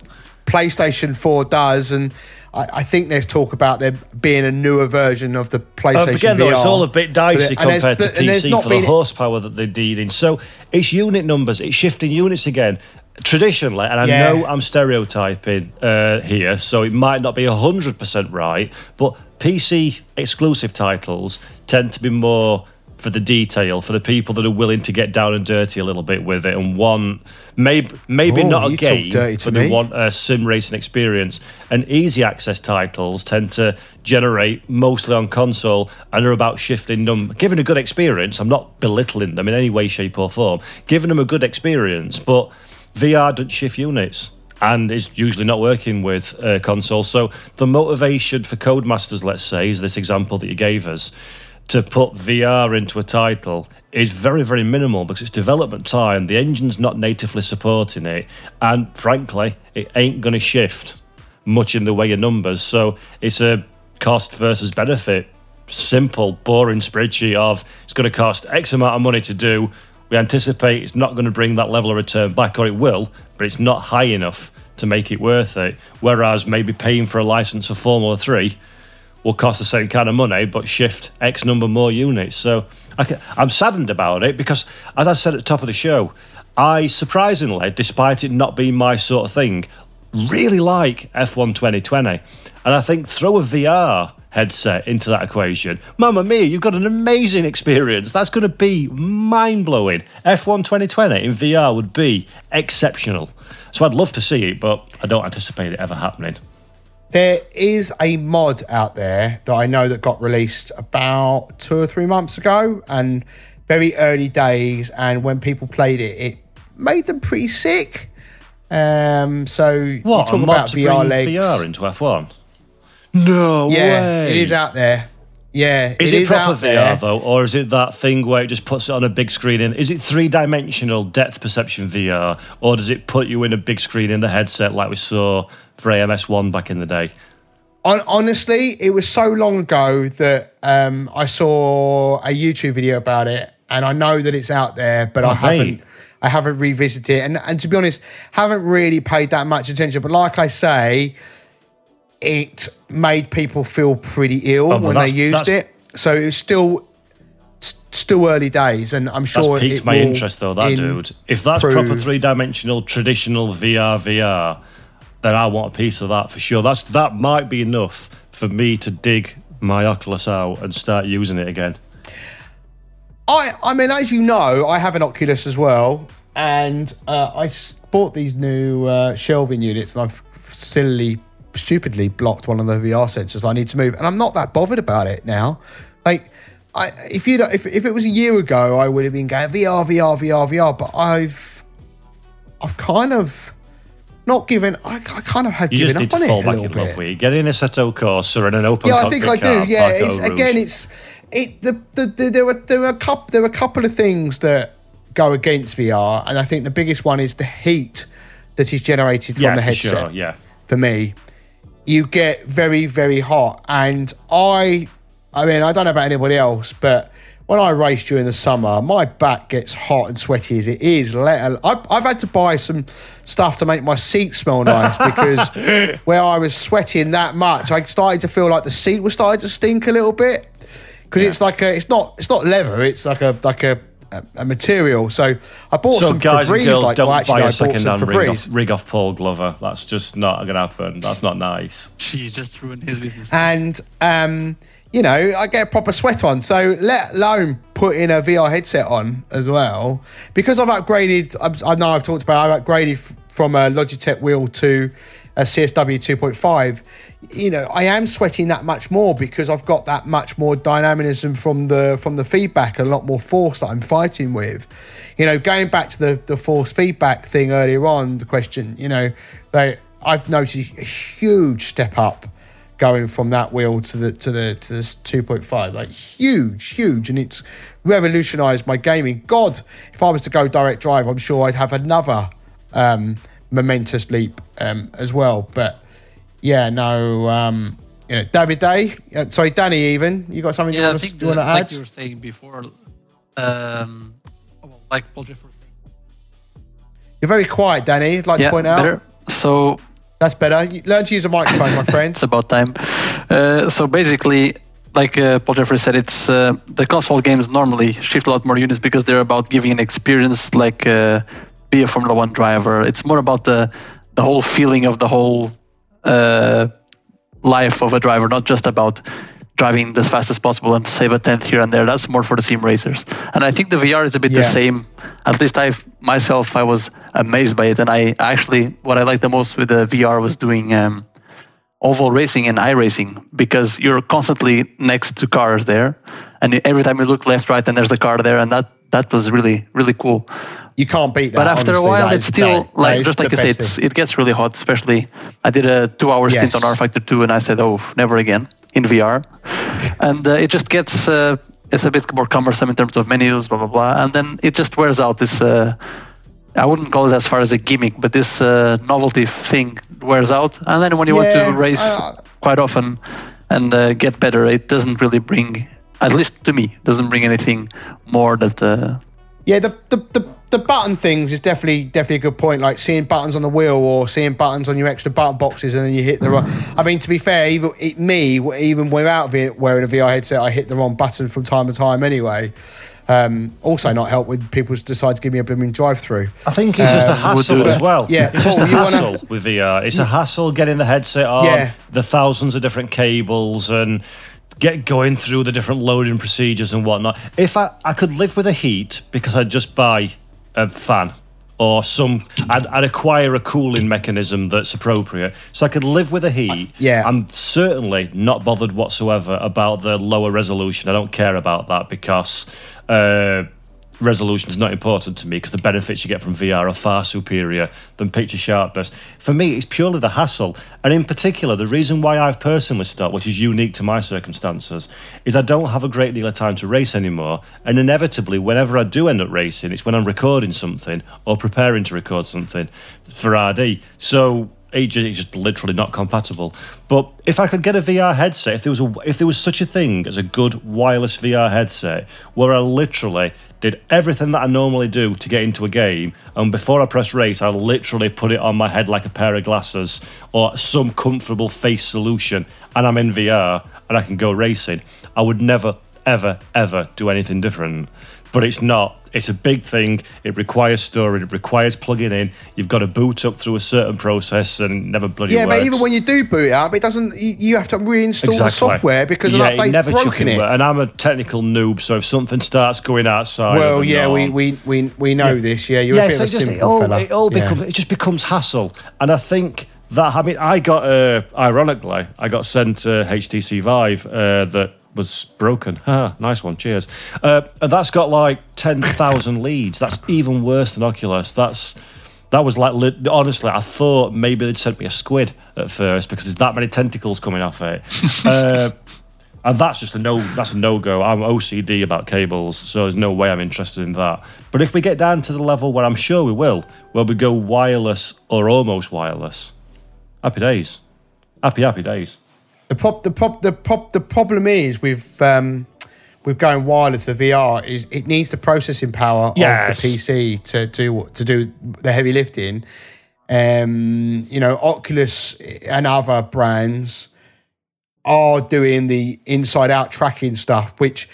PlayStation 4 does, and I, I think there's talk about there being a newer version of the PlayStation Uh, again, VR. though, it's all a bit dicey there's- compared to but- there's PC for the horsepower that they're dealing. So it's unit numbers, it's shifting units again. Traditionally, and I Yeah. know I'm stereotyping uh, here, so it might not be 100% right, but PC exclusive titles tend to be more for the detail, for the people that are willing to get down and dirty a little bit with it and want maybe maybe Oh, not a game, but they want a sim racing experience. And easy access titles tend to generate mostly on console and are about shifting them, giving a good experience. I'm not belittling them in any way, shape, or form, giving them a good experience, but VR doesn't shift units. And is usually not working with uh, console. So the motivation for Codemasters, let's say, is this example that you gave us, to put VR into a title is very, very minimal because it's development time. The engine's not natively supporting it, and frankly, it ain't going to shift much in the way of numbers. So it's a cost versus benefit. Simple, boring spreadsheet of it's going to cost X amount of money to do. We anticipate it's not going to bring that level of return back, or it will, but it's not high enough to make it worth it. Whereas maybe paying for a license of Formula 3 will cost the same kind of money, but shift X number more units. So I am saddened about it because, as I said at the top of the show, I surprisingly, despite it not being my sort of thing, really like F1 2020. And I think throw a VR headset into that equation. Mamma mia, you've got an amazing experience. That's going to be mind blowing. F1 2020 in VR would be exceptional. So I'd love to see it, but I don't anticipate it ever happening. There is a mod out there that I know that got released about two or three months ago and very early days. And when people played it, it made them pretty sick. Um, so what, you talk about VR legs. VR into F1? No yeah, way. it is out there. Yeah, is it, it is proper VR there. though, or is it that thing where it just puts it on a big screen? In is it three dimensional depth perception VR, or does it put you in a big screen in the headset like we saw for AMS one back in the day? honestly, it was so long ago that um, I saw a YouTube video about it, and I know that it's out there, but oh, I haven't. I haven't revisited it, and, and to be honest, haven't really paid that much attention. But like I say, it made people feel pretty ill oh, when they used it. So it's still still early days, and I'm sure that's piqued my interest though. That dude, if that's proper three dimensional traditional VR VR, then I want a piece of that for sure. That's that might be enough for me to dig my Oculus out and start using it again. I I mean, as you know, I have an Oculus as well, and uh, I bought these new uh, shelving units, and I've silly stupidly blocked one of the VR sensors I need to move, and I'm not that bothered about it now. Like, I if you if if it was a year ago, I would have been going VR, VR, VR, VR, but I've I've kind of not given. I, I kind of have you given just need to fall back in love with it. Get in Assetto Corsa and an open. Yeah, I think I do. Yeah, it's, again, it's it. The, the, the, there were there were a couple there were a couple of things that go against VR, and I think the biggest one is the heat that is generated from yeah, the headset. Sure, yeah, for me, you get very very hot, and I, I mean, I don't know about anybody else, but when I race during the summer, my back gets hot and sweaty as it is. Let I've, I've had to buy some stuff to make my seat smell nice <laughs> because where I was sweating that much, I started to feel like the seat was starting to stink a little bit because yeah. it's like a, it's not it's not leather, it's like a like a a, a material. So I bought so some guys Febreze. And girls, like, don't well, actually, buy a second-hand rig off, rig off Paul Glover. That's just not going to happen. That's not nice. She just ruined his business. And um, you know, I get a proper sweat on. So let alone putting a VR headset on as well. Because I've upgraded, I know I've talked about, I've upgraded from a Logitech wheel to a CSW 2.5. You know, I am sweating that much more because I've got that much more dynamism from the from the feedback, a lot more force that I'm fighting with. You know, going back to the the force feedback thing earlier on, the question, you know, they I've noticed a huge step up going from that wheel to the to the to this 2.5 like huge huge. And it's revolutionized my gaming. God if i was to go direct drive i'm sure i'd have another um, momentous leap um, as well. But yeah no um, you know, david day uh, sorry danny even. You got something yeah, you, want to, you want to add? like you were saying before um, well, like Paul Jeffrey you're very quiet danny i'd like yeah, to point out. better. so that's better. Learn to use a microphone, my friend. <laughs> it's about time. Uh, so basically, like uh, Paul Jeffrey said, it's uh, the console games normally shift a lot more units because they're about giving an experience like uh, be a Formula One driver. It's more about the the whole feeling of the whole uh, life of a driver, not just about driving as fast as possible and save a tenth here and there. That's more for the sim racers. And I think the VR is a bit yeah. the same. At least I myself I was amazed by it, and I actually what I liked the most with the VR was doing um, oval racing and iRacing because you're constantly next to cars there, and every time you look left, right, and there's the car there, and that that was really really cool. You can't beat that. But after honestly, a while, it's still that, like that just like you say, it's, it gets really hot. Especially, I did a two-hour yes. stint on rFactor 2, and I said, "Oh, never again." In VR, and uh, it just gets uh, it's a bit more cumbersome in terms of menus, blah blah blah, and then it just wears out. This uh, I wouldn't call it as far as a gimmick, but this uh, novelty thing wears out, and then when you yeah, want to race, quite often and uh, get better. It doesn't really bring, at least to me, doesn't bring anything more that. Uh, yeah, the, the the the button things is definitely definitely a good point. Like seeing buttons on the wheel or seeing buttons on your extra button boxes, and then you hit the wrong. I mean, to be fair, even it, me, even without wearing a VR headset, I hit the wrong button from time to time anyway. Um, also, not help when people decide to give me a blooming drive-through. I think it's just a um, hassle as well. Yeah, it's just a hassle wanna... with VR. It's a hassle getting the headset on, yeah. the thousands of different cables, and get going through the different loading procedures and whatnot. If I, I could live with a heat because I'd just buy a fan or some I'd, I'd, acquire a cooling mechanism that's appropriate so i could live with the heat yeah. i'm certainly not bothered whatsoever about the lower resolution. I don't care about that because uh, resolution is not important to me because the benefits you get from VR are far superior than picture sharpness. For me, it's purely the hassle. And in particular, the reason why I've personally stopped, which is unique to my circumstances, is I don't have a great deal of time to race anymore. And inevitably, whenever I do end up racing, it's when I'm recording something or preparing to record something for RD. So it's just literally not compatible. But if I could get a VR headset, if there was a, if there was such a thing as a good wireless VR headset, where I literally did everything that I normally do to get into a game, and before I press race, I literally put it on my head like a pair of glasses or some comfortable face solution, and I'm in VR and I can go racing, I would never, ever, ever do anything different but it's not. It's a big thing. It requires storage. It requires plugging in. You've got to boot up through a certain process and never bloody yeah. Works. But even when you do boot it up, it doesn't. You have to reinstall exactly. the software because yeah, an update's never broken it. And I'm a technical noob, so if something starts going outside, well, yeah, we, we we we know yeah. this. Yeah, you're yeah, a bit so of a simple it all, fella. It all yeah. becomes. It just becomes hassle, and I think that I mean I got uh, ironically I got sent a HTC Vive uh, that was broken. Nice one. Cheers. Uh, and that's got like 10,000 <laughs> leads. That's even worse than Oculus. That's that was like honestly, I thought maybe they'd sent me a squid at first because there's that many tentacles coming off it. <laughs> uh, and that's just a no. That's a no go. I'm OCD about cables, so there's no way I'm interested in that. But if we get down to the level where I'm sure we will, where we go wireless or almost wireless, happy days, happy happy days. The prop, the prop, the prop, the problem is with um, with going wireless for VR is it needs the processing power yes. of the PC to do to do the heavy lifting. Um, you know, Oculus and other brands are doing the inside out tracking stuff, which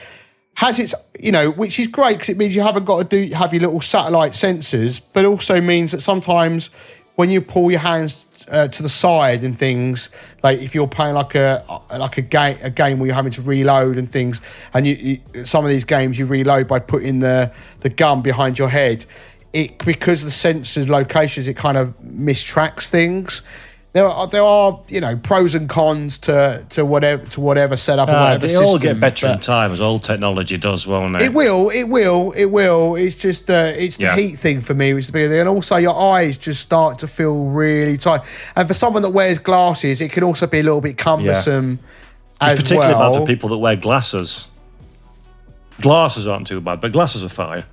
has its you know which is great because it means you haven't got to do have your little satellite sensors but also means that sometimes when you pull your hands uh, to the side and things like if you're playing like a like a game a game where you're having to reload and things and you, you some of these games you reload by putting the the gun behind your head it because the sensors locations it kind of mistracks things there are there are you know pros and cons to to whatever to whatever setup. Uh, whatever they system, all get better in time, as all technology does, won't it? It will, it will, it will. It's just uh, it's the yeah. heat thing for me, which is the big thing, and also your eyes just start to feel really tight. And for someone that wears glasses, it can also be a little bit cumbersome. Yeah. As particularly well. bad for people that wear glasses. Glasses aren't too bad, but glasses are fine.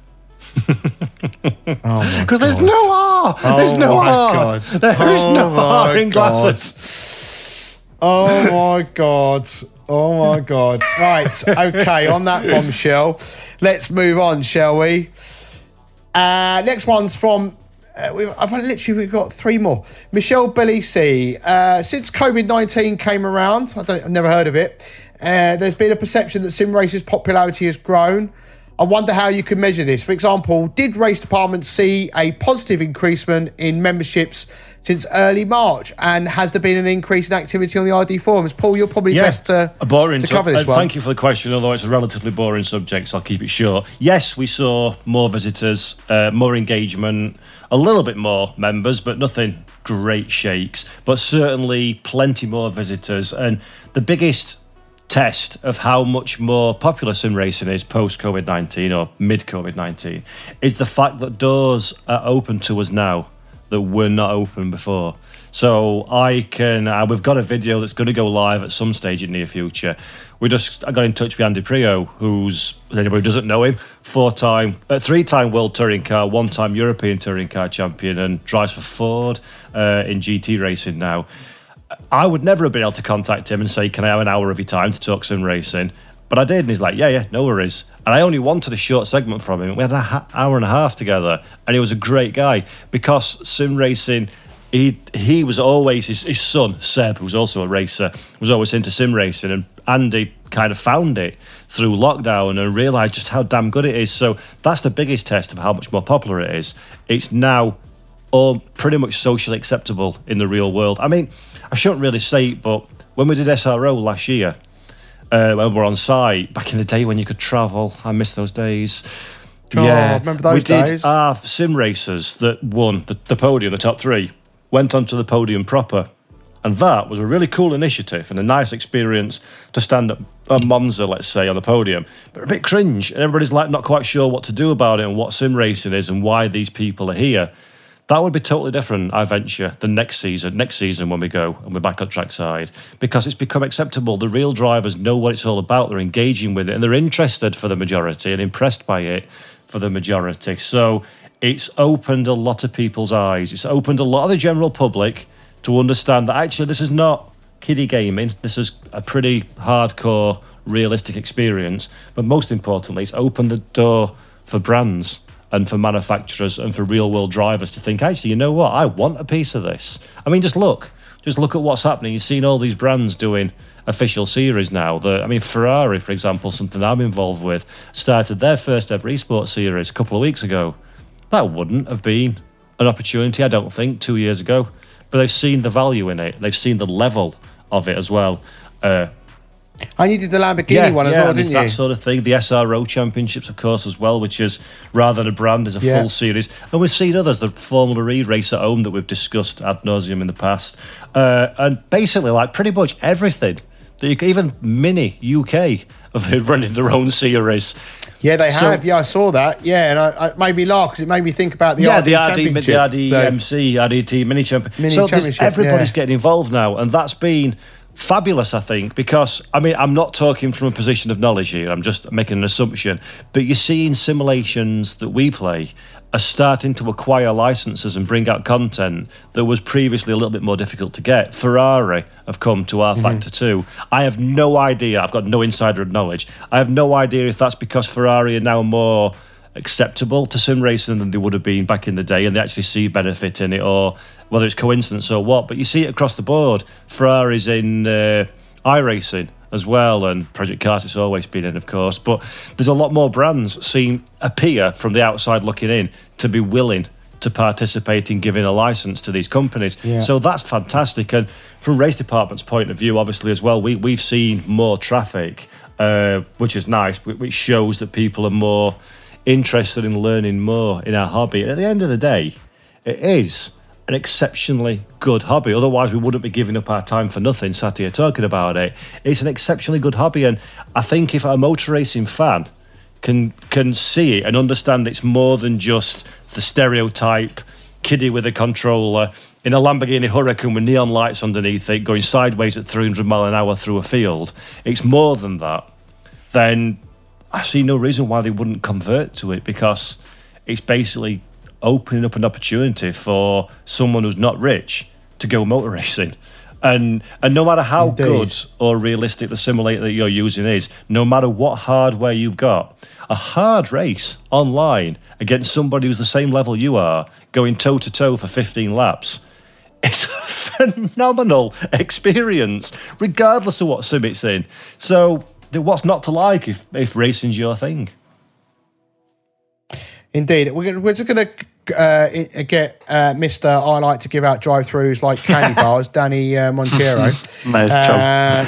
<laughs> Because there's no R. Oh there's no R. God. There is oh no R in glasses. Oh my god. Oh my god. Right. Okay. on that bombshell, let's move on, shall we? Uh, next one's from. Uh, we've, I've literally we've got three more. Michelle Bellisi. Uh, since COVID nineteen came around, I don't, I've never heard of it. Uh, there's been a perception that sim races' popularity has grown. I wonder how you can measure this. For example, did RaceDepartment's see a positive increasement in memberships since early March? And has there been an increase in activity on the RD forums? Paul, you're probably yeah, best to, boring to cover this uh, one. Thank you for the question, although it's a relatively boring subject, so I'll keep it short. Yes, we saw more visitors, uh, more engagement, a little bit more members, but nothing great shakes. But certainly plenty more visitors. And the biggest test of how much more popular sim racing is post COVID 19 or mid COVID 19 is the fact that doors are open to us now that were not open before. So I can, uh, we've got a video that's going to go live at some stage in near future. We just, I got in touch with Andy Priaulx, who's, anybody who doesn't know him, four time, uh, three time world touring car, one time European touring car champion, and drives for Ford uh, in GT racing now I would never have been able to contact him and say, "Can I have an hour of your time to talk some racing?" But I did, and he's like, "Yeah, yeah, no worries." And I only wanted a short segment from him. We had an hour and a half together, and he was a great guy because sim racing. He he was always his, his son Seb, who was also a racer, was always into sim racing, and Andy kind of found it through lockdown and realised just how damn good it is. So that's the biggest test of how much more popular it is. It's now all pretty much socially acceptable in the real world. I mean, I shouldn't really say it, but when we did SRO last year, uh, when we were on site back in the day when you could travel, I miss those days. Oh, remember those we did our sim racers that won the, the podium, the top three, went onto the podium proper. And that was a really cool initiative and a nice experience to stand at a Monza, let's say, on the podium, but a bit cringe. And everybody's like not quite sure what to do about it and what sim racing is and why these people are here. That would be totally different, I venture, the next season, next season when we go and we're back on trackside, because it's become acceptable. The real drivers know what it's all about, they're engaging with it, and they're interested for the majority and impressed by it for the majority. So it's opened a lot of people's eyes. It's opened a lot of the general public to understand that actually this is not kiddie gaming. This is a pretty hardcore, realistic experience. But most importantly, it's opened the door for brands and for manufacturers and for real world drivers to think, actually, you know what? I want a piece of this. I mean, just look, just look at what's happening. You've seen all these brands doing official series now. The, I mean, Ferrari, for example, something I'm involved with, started their first ever esports series a couple of weeks ago. That wouldn't have been an opportunity, I don't think, two years ago. But they've seen the value in it. They've seen the level of it as well. Uh, And you did the Lamborghini one as well, didn't there's you? That sort of thing. The SRO Championships, of course, as well, which is rather than a brand, is a Yeah. full series. And we've seen others, the Formula E race at home that we've discussed ad nauseum in the past. Uh, and basically, like pretty much everything. That you, can- even Mini UK have running their own series. Yeah, they So- have. yeah, I saw that. Yeah, and I, it made me laugh because it made me think about the yeah, RD the RD, the Championship. So- RDMC, RDT Mini Champion. Mini so Championship, everybody's yeah. getting involved now, and that's been fabulous, I think, because I mean, I'm not talking from a position of knowledge here. I'm just making an assumption, but you're seeing simulations that we play are starting to acquire licenses and bring out content that was previously a little bit more difficult to get. Ferrari have come to Mm-hmm. Factor 2. I have no idea. I've got no insider knowledge. I have no idea if that's because Ferrari are now more acceptable to sim racing than they would have been back in the day and they actually see benefit in it or whether it's coincidence or what but you see it across the board ferrari's in uh, iRacing as well and project cars it's always been in of course but there's a lot more brands seen appear from the outside looking in to be willing to participate in giving a license to these companies Yeah. so that's fantastic and from RaceDepartment's point of view obviously as well we, we've seen more traffic uh, which is nice which shows that people are more interested in learning more in our hobby. And at the end of the day, it is an exceptionally good hobby. Otherwise, we wouldn't be giving up our time for nothing, sat here talking about it. It's an exceptionally good hobby, and I think if a motor racing fan can can see it and understand it's more than just the stereotype kiddie with a controller in a Lamborghini Huracan with neon lights underneath it going sideways at 300 mile an hour through a field. It's more than that. Then I see no reason why they wouldn't convert to it because it's basically opening up an opportunity for someone who's not rich to go motor <laughs> racing. And and no matter how Indeed. good or realistic the simulator that you're using is, no matter what hardware you've got, a hard race online against somebody who's the same level you are, going toe to toe for 15 laps, <laughs> it's a phenomenal experience, regardless of what sim it's in. So, what's not to like if, if racing's your thing? Indeed, we're, gonna, we're just going to uh, get uh, Mister I like to give out drive-throughs like <laughs> candy bars, Danny uh, Monteiro. <laughs> Nice uh, job.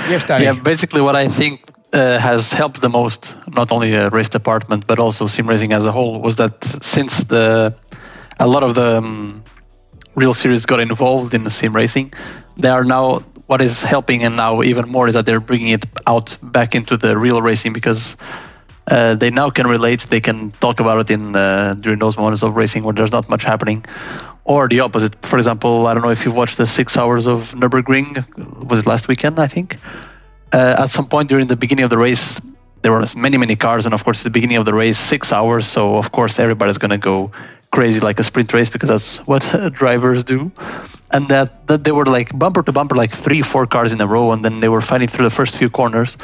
Yes, Danny. Yeah, basically what I think uh, has helped the most, not only uh, RaceDepartment but also sim racing as a whole, was that since the a lot of the um, real series got involved in the sim racing, they are now what is helping and now even more is that they're bringing it out back into the real racing because. Uh, they now can relate. They can talk about it in uh, during those moments of racing where there's not much happening, or the opposite. For example, I don't know if you've watched the six hours of Nurburgring. Was it last weekend? I think uh, at some point during the beginning of the race, there were many, many cars, and of course, it's the beginning of the race, six hours. So of course, everybody's going to go crazy like a sprint race because that's <laughs> what drivers do. and that, that they were like bumper to bumper, like three, four cars in a row, and then they were fighting through the first few corners.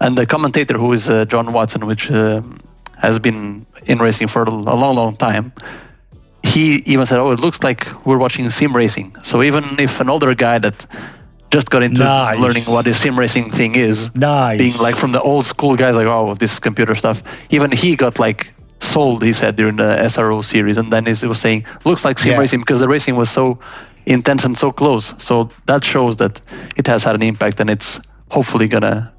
And the commentator, who is uh, John Watson, which uh, has been in racing for a long, long time, he even said, "Oh, it looks like we're watching sim racing." So even if an older guy that just got into Nice. learning what this sim racing thing is, Nice. being like from the old school guys, like, "Oh, this computer stuff," even he got like sold. He said during the SRO series, and then he was saying, "Looks like sim Yeah. racing because the racing was so intense and so close." So that shows that it has had an impact, and it's hopefully gonna.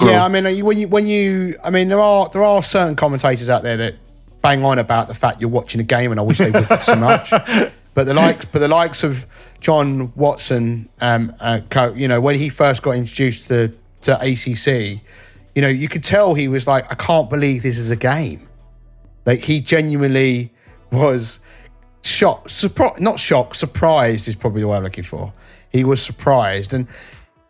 Yeah, I mean, when you when you, I mean, there are there are certain commentators out there that bang on about the fact you're watching a game, and I wish they would so much. <laughs> But the likes, but the likes of John Watson, um, uh, you know, when he first got introduced to to ACC, you know, you could tell he was like, I can't believe this is a game. Like he genuinely was shocked, surprised, not shocked, surprised is probably the word I'm looking for. He was surprised, and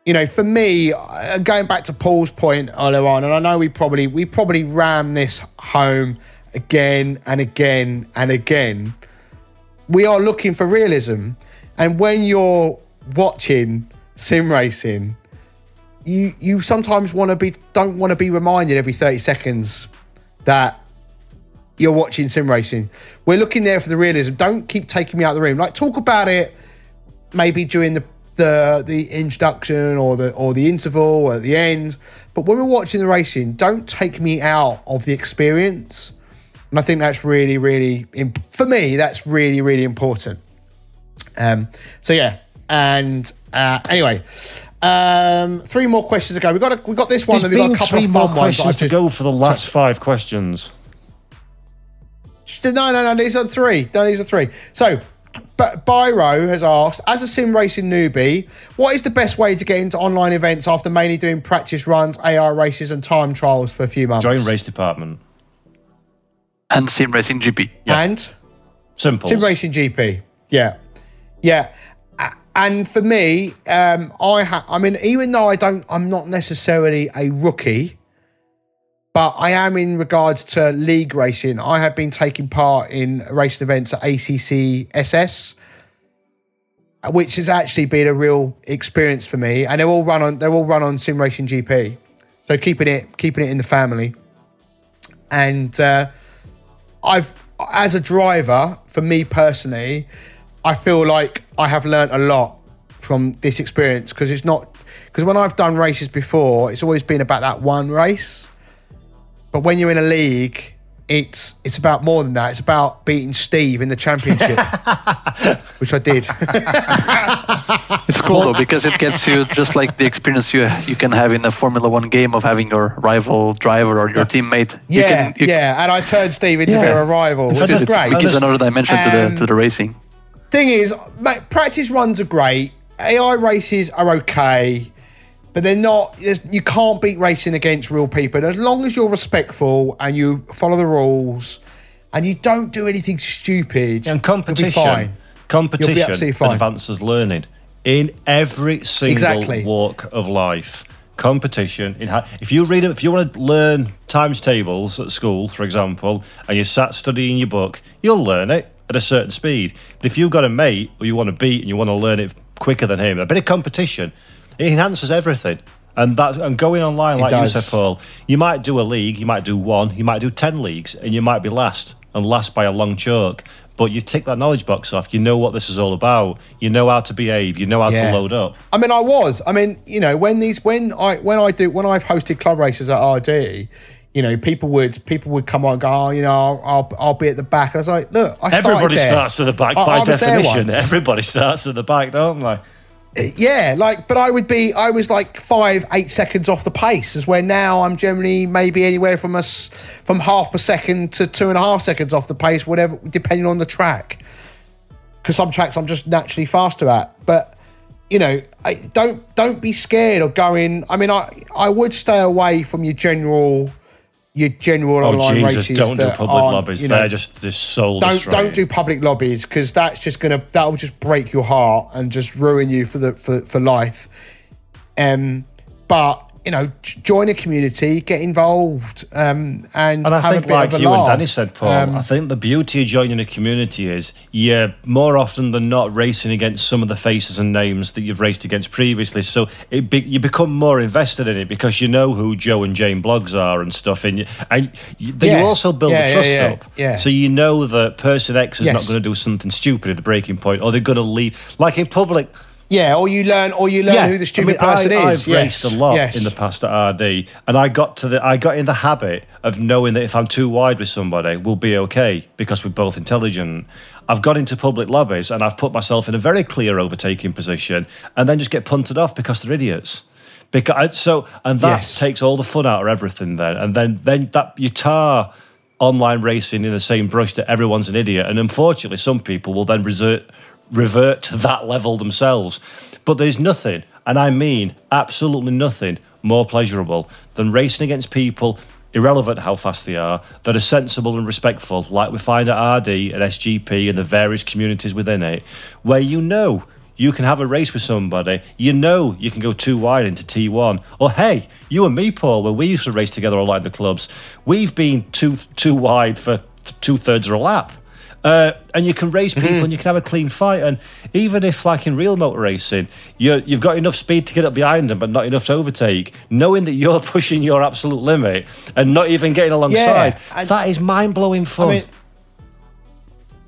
you know, for me, uh, going back to Paul's point earlier on, and I know we probably we probably ram this home again and again and again. We are looking for realism, and when you're watching sim racing, you you sometimes want to be don't want to be reminded every thirty seconds that you're watching sim racing. We're looking there for the realism. Don't keep taking me out of the room. Like talk about it maybe during the the the introduction or the or the interval or at the end. But when we're watching the racing, don't take me out of the experience. And I think that's really, really imp- for me. That's really, really important. Um. So yeah. And uh, anyway, um, three more questions to go. We got a, we got this one. There's we got a couple three of more fun ones. that questions I've to just- go for the last five questions. No, no, no. These are three. No, these are three. So, but Byro has asked, as a sim racing newbie, what is the best way to get into online events after mainly doing practice runs, AR races, and time trials for a few months? Join RaceDepartment. and sim racing GP. and Simple. sim racing GP. Yeah, yeah. And for me, um, I ha- I mean, even though I don't, I'm not necessarily a rookie, but I am in regards to league racing. I have been taking part in racing events at ACC SS, which has actually been a real experience for me. And they're all run on they're all run on Sim Racing GP, so keeping it keeping it in the family. And uh, I've as a driver, for me personally, I feel like I have learnt a lot from this experience because it's not because when I've done races before, it's always been about that one race. But when you're in a league, it's it's about more than that. It's about beating Steve in the championship, <laughs> which I did. It's cool though because it gets you just like the experience you you can have in a Formula One game of having your rival driver or your teammate. You yeah, can, you, yeah. And I turned Steve into a bit Yeah. of a rival, which It, is it great. gives another dimension to Um, the to the racing. thing is, mate, practice runs are great. AI races are okay, but they're not. You can't beat racing against real people. And as long as you're respectful and you follow the rules, and you don't do anything stupid, And competition. Competition advances learning in every single Exactly. walk of life. Competition. In if you read if you want to learn times tables at school, for example, and you sat studying your book, you'll learn it at a certain speed. But if you've got a mate who you want to beat and you want to learn it quicker than him, a bit of competition, it enhances everything. And that and going online, like you said, Paul, you might do a league, you might do one, you might do ten leagues, and you might be last and last by a long chalk. But you tick that knowledge box off. You know what this is all about. You know how to behave. You know how Yeah. to load up. I mean, I was. I mean, you know, when these, when I, when I do, when I've hosted club races at RD, you know, people would, people would come on and go, oh, you know, I'll, I'll, I'll be at the back. And I was like, look, I started Everybody starts at the back I- by I definition. <laughs> Everybody starts at the back, don't they? Yeah, like, but I would be, I was like five, eight seconds off the pace, as where now I'm generally maybe anywhere from us from half a second to two and a half seconds off the pace, whatever, depending on the track. Because some tracks I'm just naturally faster at, but you know, I, don't don't be scared of going. I mean, I I would stay away from your general your general Oh online Jesus! races. Don't do public lobbies. You know, They're just just soul don't destroying. don't do public lobbies because that's just gonna that will just break your heart and just ruin you for the for, for life um but you know, join a community, get involved, um, and, And I have think, a bit like of a you laugh. and Danny said, Paul, Um, I think the beauty of joining a community is you're more often than not racing against some of the faces and names that you've raced against previously. So it be, you become more invested in it because you know who Joe and Jane Bloggs are and stuff. And, you, and you, Yeah. you also build Yeah, the trust yeah, up. yeah. So you know that person X is not going to do something stupid at the braking point or they're going to leave. Like in public, yeah, or you learn, or you learn who the stupid I mean, person I, is. I've yes, raced a lot yes. in the past at RD, and I got to the I got in the habit of knowing that if I'm too wide with somebody, we'll be okay because we're both intelligent. I've got into public lobbies and I've put myself in a very clear overtaking position, and then just get punted off because they're idiots. Because so, and that Yes. takes all the fun out of everything. Then, and then then that you tar online racing in the same brush that everyone's an idiot, and unfortunately, some people will then resort revert to that level themselves. But there's nothing, and I mean absolutely nothing, more pleasurable than racing against people, irrelevant how fast they are, that are sensible and respectful, like we find at RD and SGP and the various communities within it, where you know you can have a race with somebody, you know you can go too wide into T1. Or hey, you and me, Paul, where we used to race together a lot in the clubs, we've been too too wide for two thirds of a lap. Uh, and you can race people <laughs> and you can have a clean fight. And even if, like in real motor racing, you you've got enough speed to get up behind them, but not enough to overtake, knowing that you're <laughs> pushing your absolute limit and not even getting alongside, and- that is mind blowing fun. I mean,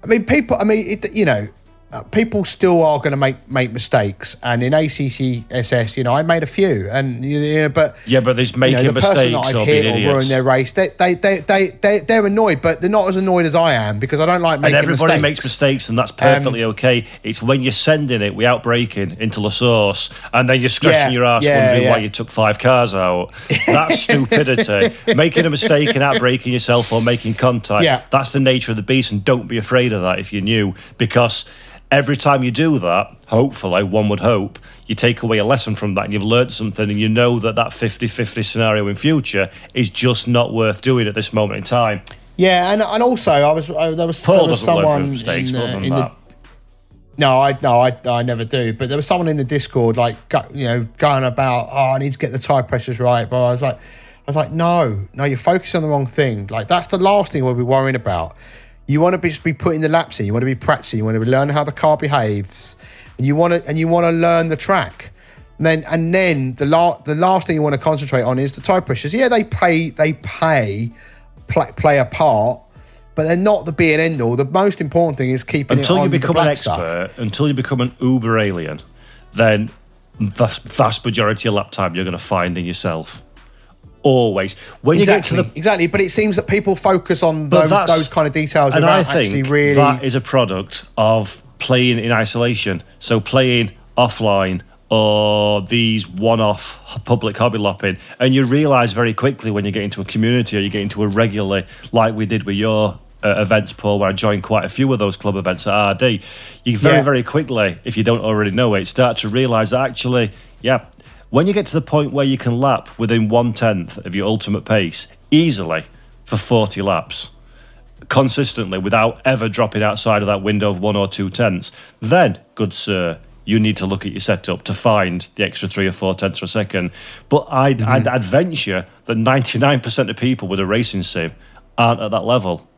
I mean, people. I mean, it, you know, uh, people still are going to make make mistakes, and in ACCSS, you know, I made a few, and you know, but yeah, but there's you making know, the person mistakes that I've hit or ruined their race, they they they they they they're annoyed, but they're not as annoyed as I am because I don't like and making everybody mistakes. Um, makes mistakes, and that's perfectly okay. It's when you're sending it without braking into the Source, and then you're scratching Yeah, your ass yeah, wondering yeah. why you took five cars out. That's <laughs> stupidity. making a mistake and out braking yourself or making contact. Yeah. That's the nature of the beast, and don't be afraid of that if you're new, because every time you do that, hopefully, one would hope, you take away a lesson from that and you've learned something and you know that that 50-50 scenario in future is just not worth doing at this moment in time. Yeah, and and also I was uh, there was Paul there was someone mistakes, in, uh, in the No, I no, I, I never do. But there was someone in the Discord like go, you know going about, oh, I need to get the tire pressures right. But I was like, I was like, no, no, you're focusing on the wrong thing. Like that's the last thing we'll be worrying about. You want to be just be putting the laps in. You want to be practicing. You want to be learning how the car behaves. And you want to and you want to learn the track. And then and then the la- the last thing you want to concentrate on is the tire pressures. Yeah, they pay they pay play, play a part. But they're not the be and end all. The most important thing is keeping until it you the become an expert, stuff. until you become an uber alien, then vast, vast majority of lap time you're going to find in yourself. Always. When Exactly, you get to the exactly. But it seems that people focus on those those kind of details and I think actually really. that is a product of playing in isolation. So playing offline or these one-off public hobby lopping, and you realise very quickly when you get into a community or you get into a regular, like we did with your uh, events, Paul, where I joined quite a few of those club events at RD. You very, Yeah. very quickly, if you don't already know it, start to realise that actually, yeah. When you get to the point where you can lap within one tenth of your ultimate pace easily for 40 laps, consistently without ever dropping outside of that window of one or two tenths, then, good sir, you need to look at your setup to find the extra three or four tenths per second. But I'd, mm-hmm. I'd, I'd venture that 99% of people with a racing sim aren't at that level.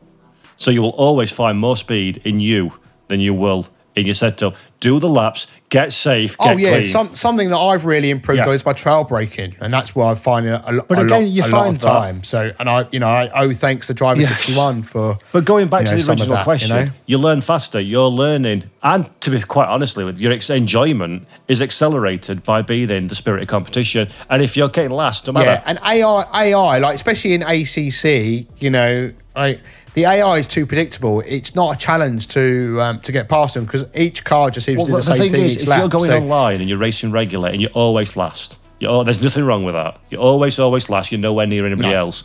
So you will always find more speed in you than you will in your setup. Do the laps, get safe, oh, get oh yeah, clean. some, something that I've really improved Yeah. on is my trail braking, and that's where I find it a, lo- But a again, lot, you a lot find of that- time. So, and I, you know, I owe thanks to Driver Yes. sixty one for. But going back you to know, the original that, question, you, know? learn faster. You're learning, and to be quite honestly with your enjoyment is accelerated by being in the spirit of competition. And if you're getting last, no matter Yeah, and AI, AI, like especially in ACC, you know, I, the AI is too predictable. It's not a challenge to um, to get past them because each car just seems Well, to do the, the, same thing thing is, each if lap. you're going So- online and you're racing regular and you're always last, you're, there's nothing wrong with that. You're always, always last. You're nowhere near anybody No. else.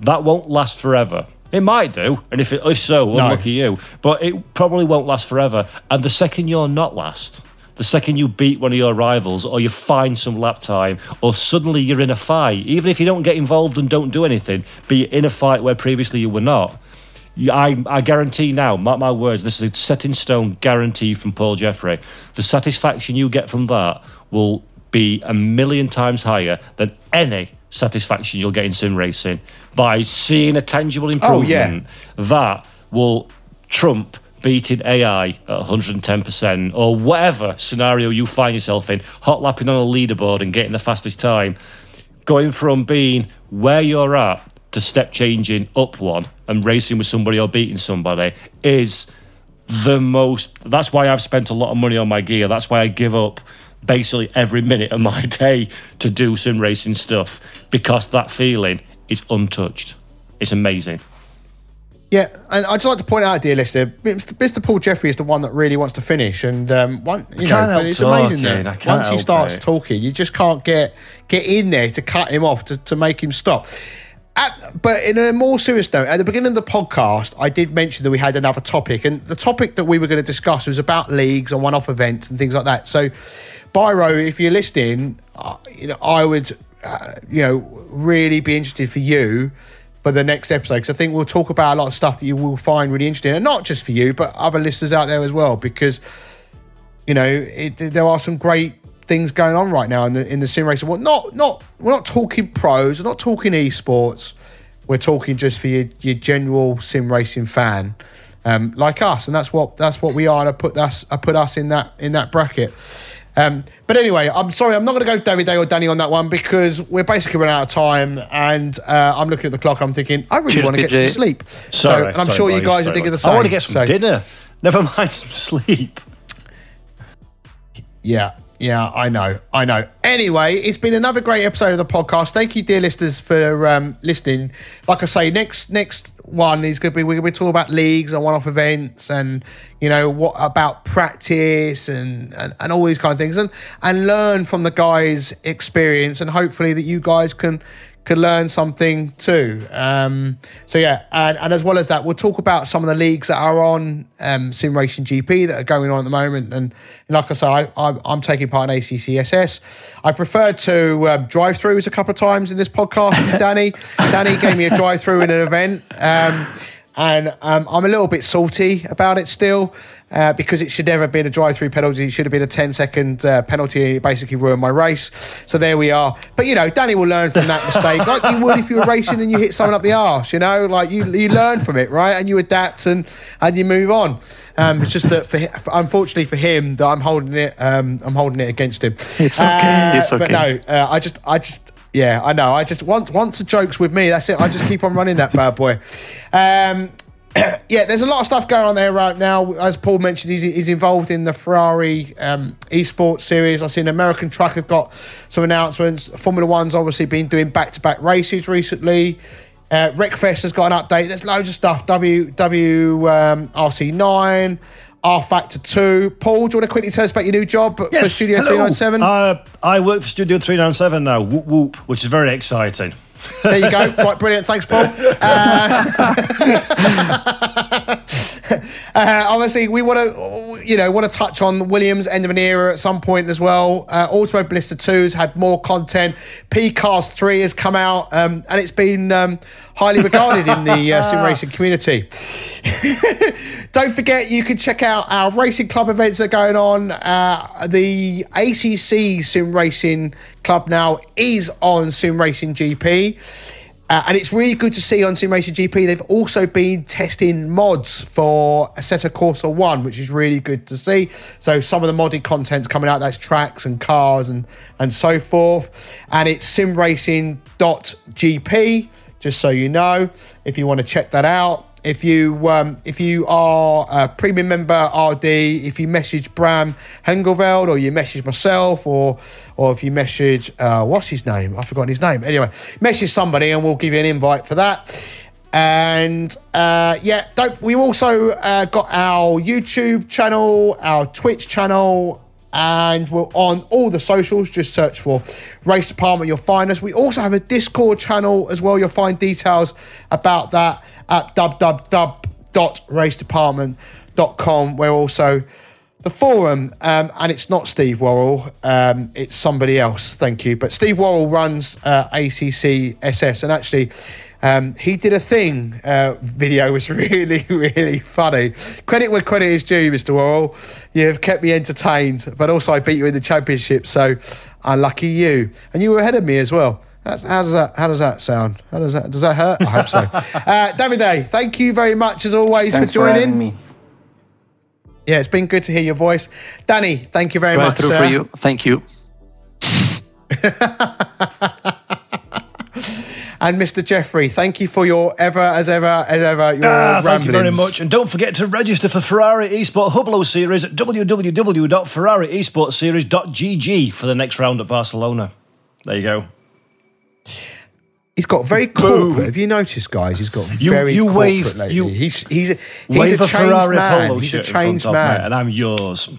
That won't last forever. It might do, and if it if so, No. lucky you. But it probably won't last forever. And the second you're not last, the second you beat one of your rivals, or you find some lap time, or suddenly you're in a fight, even if you don't get involved and don't do anything, but you're in a fight where previously you were not. I, I guarantee now, mark my words, this is a set in stone guarantee from Paul Jeffrey. The satisfaction you get from that will be a million times higher than any satisfaction you'll get in sim racing by seeing a tangible improvement Oh, yeah. that will trump beating AI at 110% or whatever scenario you find yourself in, hot lapping on a leaderboard and getting the fastest time, going from being where you're at to step changing up one and racing with somebody or beating somebody is the most. That's why I've spent a lot of money on my gear. That's why I give up basically every minute of my <laughs> day to do some racing stuff because that feeling is untouched. It's amazing. Yeah, and I'd just like to point out, dear listener, Mr. Mr. Paul Jeffrey is the one that really wants to finish, and um, one, you know, but it's amazing talking, I that once he starts it. talking, you just can't get get in there to cut him off to, to make him stop. At, but in a more serious note, at the beginning of the podcast, I did mention that we had another topic, and the topic that we were going to discuss was about leagues and one-off events and things like that. So, Byro, if you're listening, uh, you know, I would, uh, you know, really be interested for you for the next episode because I think we'll talk about a lot of stuff that you will find really interesting, and not just for you, but other listeners out there as well, because you know it, there are some great things going on right now in the in the sim racing. Well, not not we're not talking pros, we're not talking esports. We're talking just for your, your general sim racing fan, um, like us, and that's what that's what we are. And I put us I put us in that in that bracket. Um, but anyway, I'm sorry, I'm not going to go David Day or Danny on that one because we're basically running out of time, and uh, I'm looking at the clock. I'm thinking I really want to get some sleep. Sorry, so, and I'm sorry, sure you boys, guys are thinking the same. I want to get some So- dinner. <laughs> Never mind some sleep. Yeah, yeah, I know, I know. Anyway, it's been another great episode of the podcast. Thank you, dear listeners, for um, listening. Like I say, next next one is going to be we're going to talking about leagues and one-off events, and you know what about practice and, and and all these kind of things, and and learn from the guys' experience, and hopefully that you guys can can learn something too. Um, so yeah, and, and as well as that, we'll talk about some of the leagues that are on um, Sim Racing GP that are going on at the moment. And, like I say, I, I'm, I'm taking part in ACCSS. I preferred to um, drive throughs a couple of times in this podcast. with Danny, <laughs> Danny gave me a drive through in an event. Um, and um, I'm a little bit salty about it still uh, because it should never have been a drive-through penalty. It should have been a 10-second uh, penalty. It basically ruined my race. So there we are. But you know, Danny will learn from that mistake, like you would if you were racing and you hit someone up the arse. You know, like you you learn from it, right? And you adapt and and you move on. Um, it's just that, for, unfortunately for him, that I'm holding it. Um, I'm holding it against him. It's okay, it's okay. But no, uh, I just, I just, yeah, I know. I just once, once a joke's with me, that's it. I just keep on running that bad boy. Um, <clears throat> yeah, there's a lot of stuff going on there right now. As Paul mentioned, he's, he's involved in the Ferrari um, esports series. I've seen American Truck have got some announcements. Formula One's obviously been doing back-to-back races recently. Uh, Wreckfest has got an update. There's loads of stuff. W W um, RC9, rFactor 2. Paul, do you want to quickly tell us about your new job for Studio hello. 397? Uh, I work for Studio 397 now, whoop whoop, which is very exciting. There you go. Right, brilliant. Thanks, Paul. Uh, <laughs> <laughs> <laughs> uh, obviously, we want to, you know, want to touch on Williams' end of an era at some point as well. Uh, Automobilista 2's had more content. P-Cars 3 has come out, um, and it's been um, highly regarded in the uh, sim <laughs> racing community. <laughs> Don't forget, you can check out our racing club events that are going on. Uh, the ACC Sim Racing Club now is on Sim Racing GP. Uh, and it's really good to see on Sim Racing GP. They've also been testing mods for a set Assetto Corsa 1, which is really good to see. So some of the modded content's coming out. That's tracks and cars and, and so forth. And it's simracing.gp, just so you know, if you want to check that out. If you um, if you are a premium member RD, if you message Bram Hengelveld or you message myself or or if you message uh, what's his name? I've forgotten his name. Anyway, message somebody and we'll give you an invite for that. And uh, yeah, don't we also uh, got our YouTube channel, our Twitch channel, and we're on all the socials. Just search for RaceDepartment, you'll find us. We also have a Discord channel as well. You'll find details about that at www.racedepartment.com. We're also the forum, um, and it's not Steve Worrell, um, it's somebody else. Thank you. But Steve Worrell runs uh, ACC SS, and actually, Um, he did a thing. Uh, video was <laughs> really, really funny. Credit where credit is due, Mr. Worrell. You have kept me entertained, but also I beat you in the championship, so unlucky you. And you were ahead of me as well. That's, how does that How does that sound? How does that Does that hurt? I hope so. <laughs> uh, Davide, thank you very much as always Thanks for joining. having me. Yeah, it's been good to hear your voice, Danny. Thank you very Right much, through sir. for you. Thank you. <laughs> And Mr. Jeffrey, thank you for your ever as ever as ever your Ah, thank you very much. And don't forget to register for Ferrari Esport Hublot Series at www.ferrariesportseries.gg for the next round at Barcelona. There you go. He's got very corporate. Have you noticed, guys? He's got You- very you corporate wave- lately. you- he's he's a, he's a a changed man. He's a shirt in front changed man. and I'm yours. <laughs>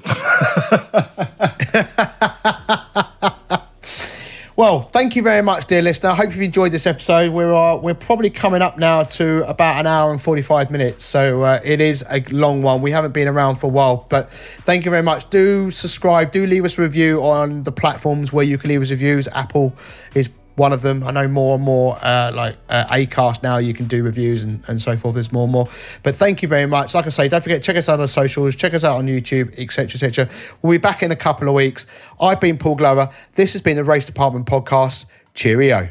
Well, thank you very much, dear listener. I hope you've enjoyed this episode. We're uh, we're probably coming up now to about an hour and forty five minutes, so uh, it is a long one. We haven't been around for a while, but thank you very much. Do subscribe. Do leave us a review on the platforms where you can leave us reviews. Apple is one of them. I know more and more uh, like uh, Acast now you can do reviews and, and so forth. There's more and more. But thank you very much. Like I say, don't forget check us out on socials, check us out on YouTube, etc., etc. We'll be back in a couple of weeks. I've been Paul Glover. This has been the RaceDepartment podcast. Cheerio.